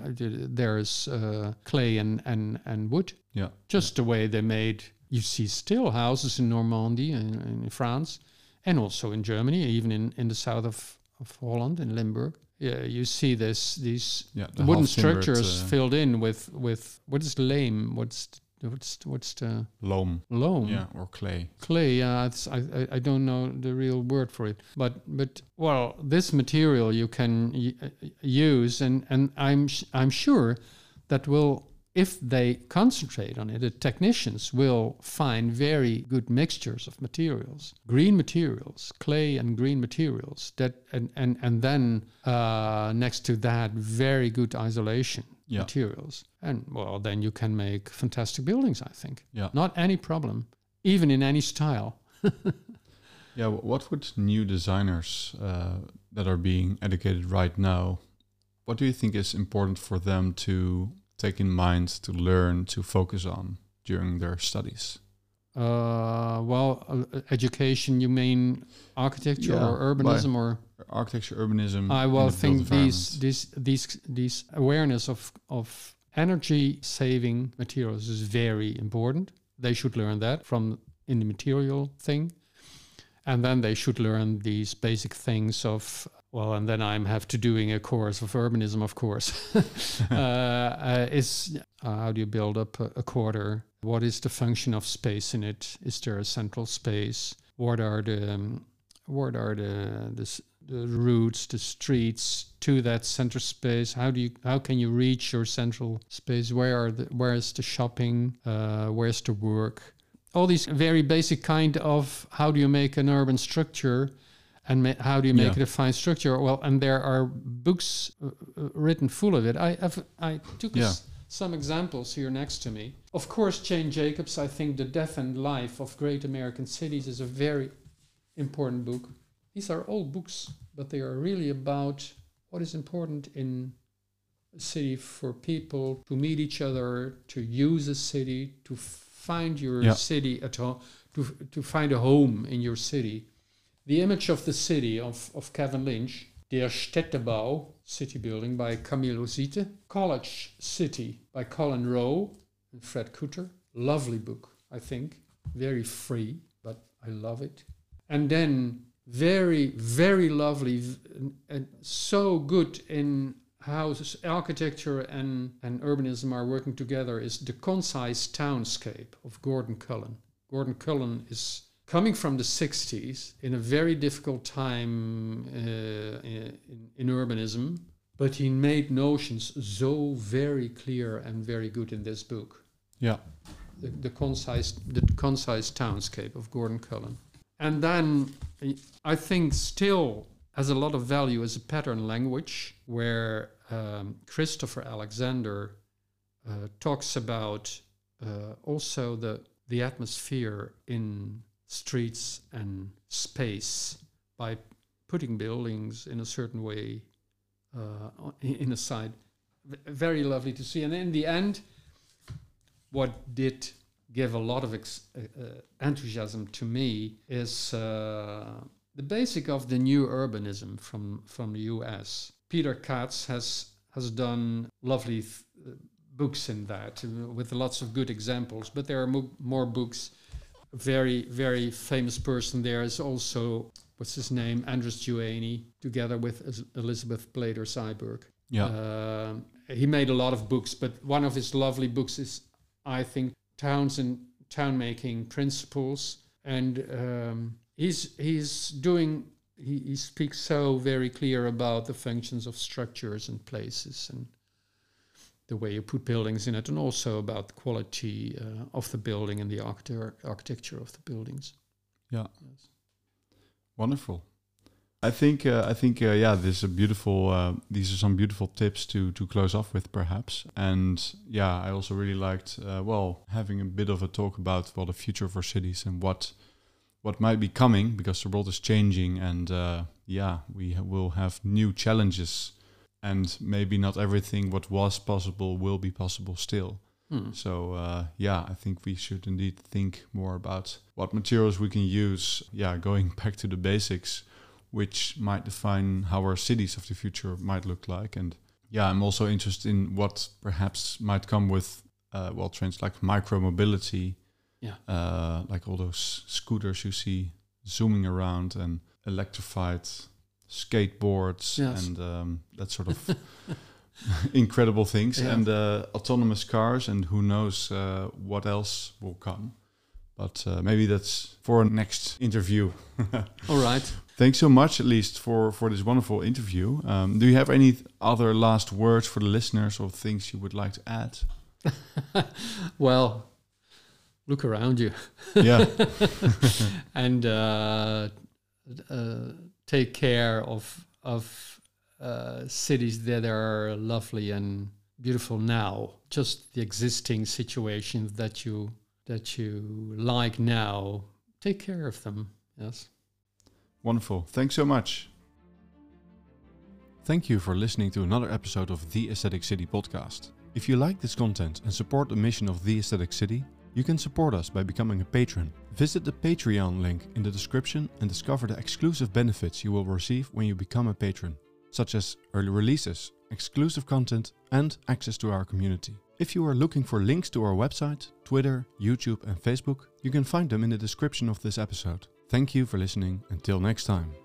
there's uh, clay and, and and wood. Yeah, just yeah. the way they made. You see still houses in Normandy and in France, and also in Germany, even in, in the south of, of Holland in Limburg. Yeah, you see this these yeah, the wooden structures uh, filled in with with what is lame? What's what's what's the? Loam. Loam? Yeah or clay. Clay yeah I, I don't know the real word for it. But but well this material you can uh, use and and i'm i'm sure that will if they concentrate on it, the technicians will find very good mixtures of materials, green materials, clay and green materials. That and and and then uh, next to that, very good isolation yeah. materials. And well, then you can make fantastic buildings. I think. Yeah. Not any problem, even in any style. <laughs> yeah. What would new designers uh, that are being educated right now? What do you think is important for them to take in mind to learn to focus on during their studies? Uh, well, uh, education. You mean architecture yeah, or urbanism or architecture, urbanism? I will think these these these these awareness of of energy saving materials is very important. They should learn that from in the material thing, and then they should learn these basic things of well, and then I'm have to doing a course of urbanism, of course. <laughs> uh, uh, is uh, how do you build up a, a quarter what is the function of space in it? Is there a central space? What are the um, what are the, the the routes, the streets to that center space? How do you how can you reach your central space? Where are the where is the shopping? Uh, where's the work? All these very basic kind of how do you make an urban structure and ma- how do you make Yeah. it a fine structure? Well, and there are books uh, uh, written full of it. I have I took Yeah. s- some examples here next to me. Of course, Jane Jacobs. I think the Death and Life of Great American Cities is a very important book. These are old books, but they are really about what is important in a city for people to meet each other, to use a city, to find your Yeah. city at home, to, to find a home in your city. The image of the city of, of Kevin Lynch, Der Städtebau, City Building by Camillo Sitte, Collage City by Colin Rowe and Fred Koetter. Lovely book, I think. Very free, but I love it. And then very, very lovely and, and so good in how architecture and, and urbanism are working together is the concise townscape of Gordon Cullen. Gordon Cullen is coming from the 60s in a very difficult time uh, in, in urbanism, but he made notions so very clear and very good in this book Yeah. the, the concise the concise townscape of Gordon Cullen. And then I think still has a lot of value as a pattern language where um, Christopher Alexander uh, talks about uh, also the the atmosphere in streets and space by putting buildings in a certain way uh, in a side. Very lovely to see. And in the end, what did give a lot of uh, uh, enthusiasm to me is uh, the basic of the new urbanism from from the U.S. Peter Katz has has done lovely books in that uh, with lots of good examples, but there are mo- more books. A very very famous person there is also what's his name Andres Duany together with Elizabeth Plater-Zyberk. Yeah. Um, he made a lot of books, but one of his lovely books is, I think, Towns and Town Making Principles. And um, he's he's doing he, he speaks so very clear about the functions of structures and places and the way you put buildings in it, and also about the quality uh, of the building and the architecture architecture of the buildings. Yeah. Yes. Wonderful. I think uh, I think uh, yeah, this is a beautiful. Uh, these are some beautiful tips to to close off with, perhaps. And yeah, I also really liked uh, well having a bit of a talk about well the future of our cities and what what might be coming because the world is changing and uh, yeah, we ha- will have new challenges and maybe not everything what was possible will be possible still. Hmm. So uh, yeah, I think we should indeed think more about what materials we can use. Yeah, going <laughs> back to the basics, which might define how our cities of the future might look like. And yeah, I'm also interested in what perhaps might come with uh, well trends like micro mobility. Yeah. uh, like all those scooters you see zooming around and electrified skateboards Yes. and um, that sort of <laughs> incredible things Yeah. and uh, autonomous cars and who knows uh, what else will come but uh, maybe that's for a next interview <laughs> All right. thanks so much at least for for this wonderful interview um, do you have any other last words for the listeners or things you would like to add <laughs> Well, look around you. yeah and uh, uh, take care of of uh, cities that are lovely and beautiful now. Just the existing situations that you that you like now. Take care of them. Yes. Wonderful. Thanks so much. Thank you for listening to another episode of The Aesthetic City podcast. If you like this content and support the mission of The Aesthetic City, you can support us by becoming a patron. Visit the Patreon link in the description and discover the exclusive benefits you will receive when you become a patron, such as early releases, exclusive content, and access to our community. If you are looking for links to our website, Twitter, YouTube, and Facebook, you can find them in the description of this episode. Thank you for listening. Until next time.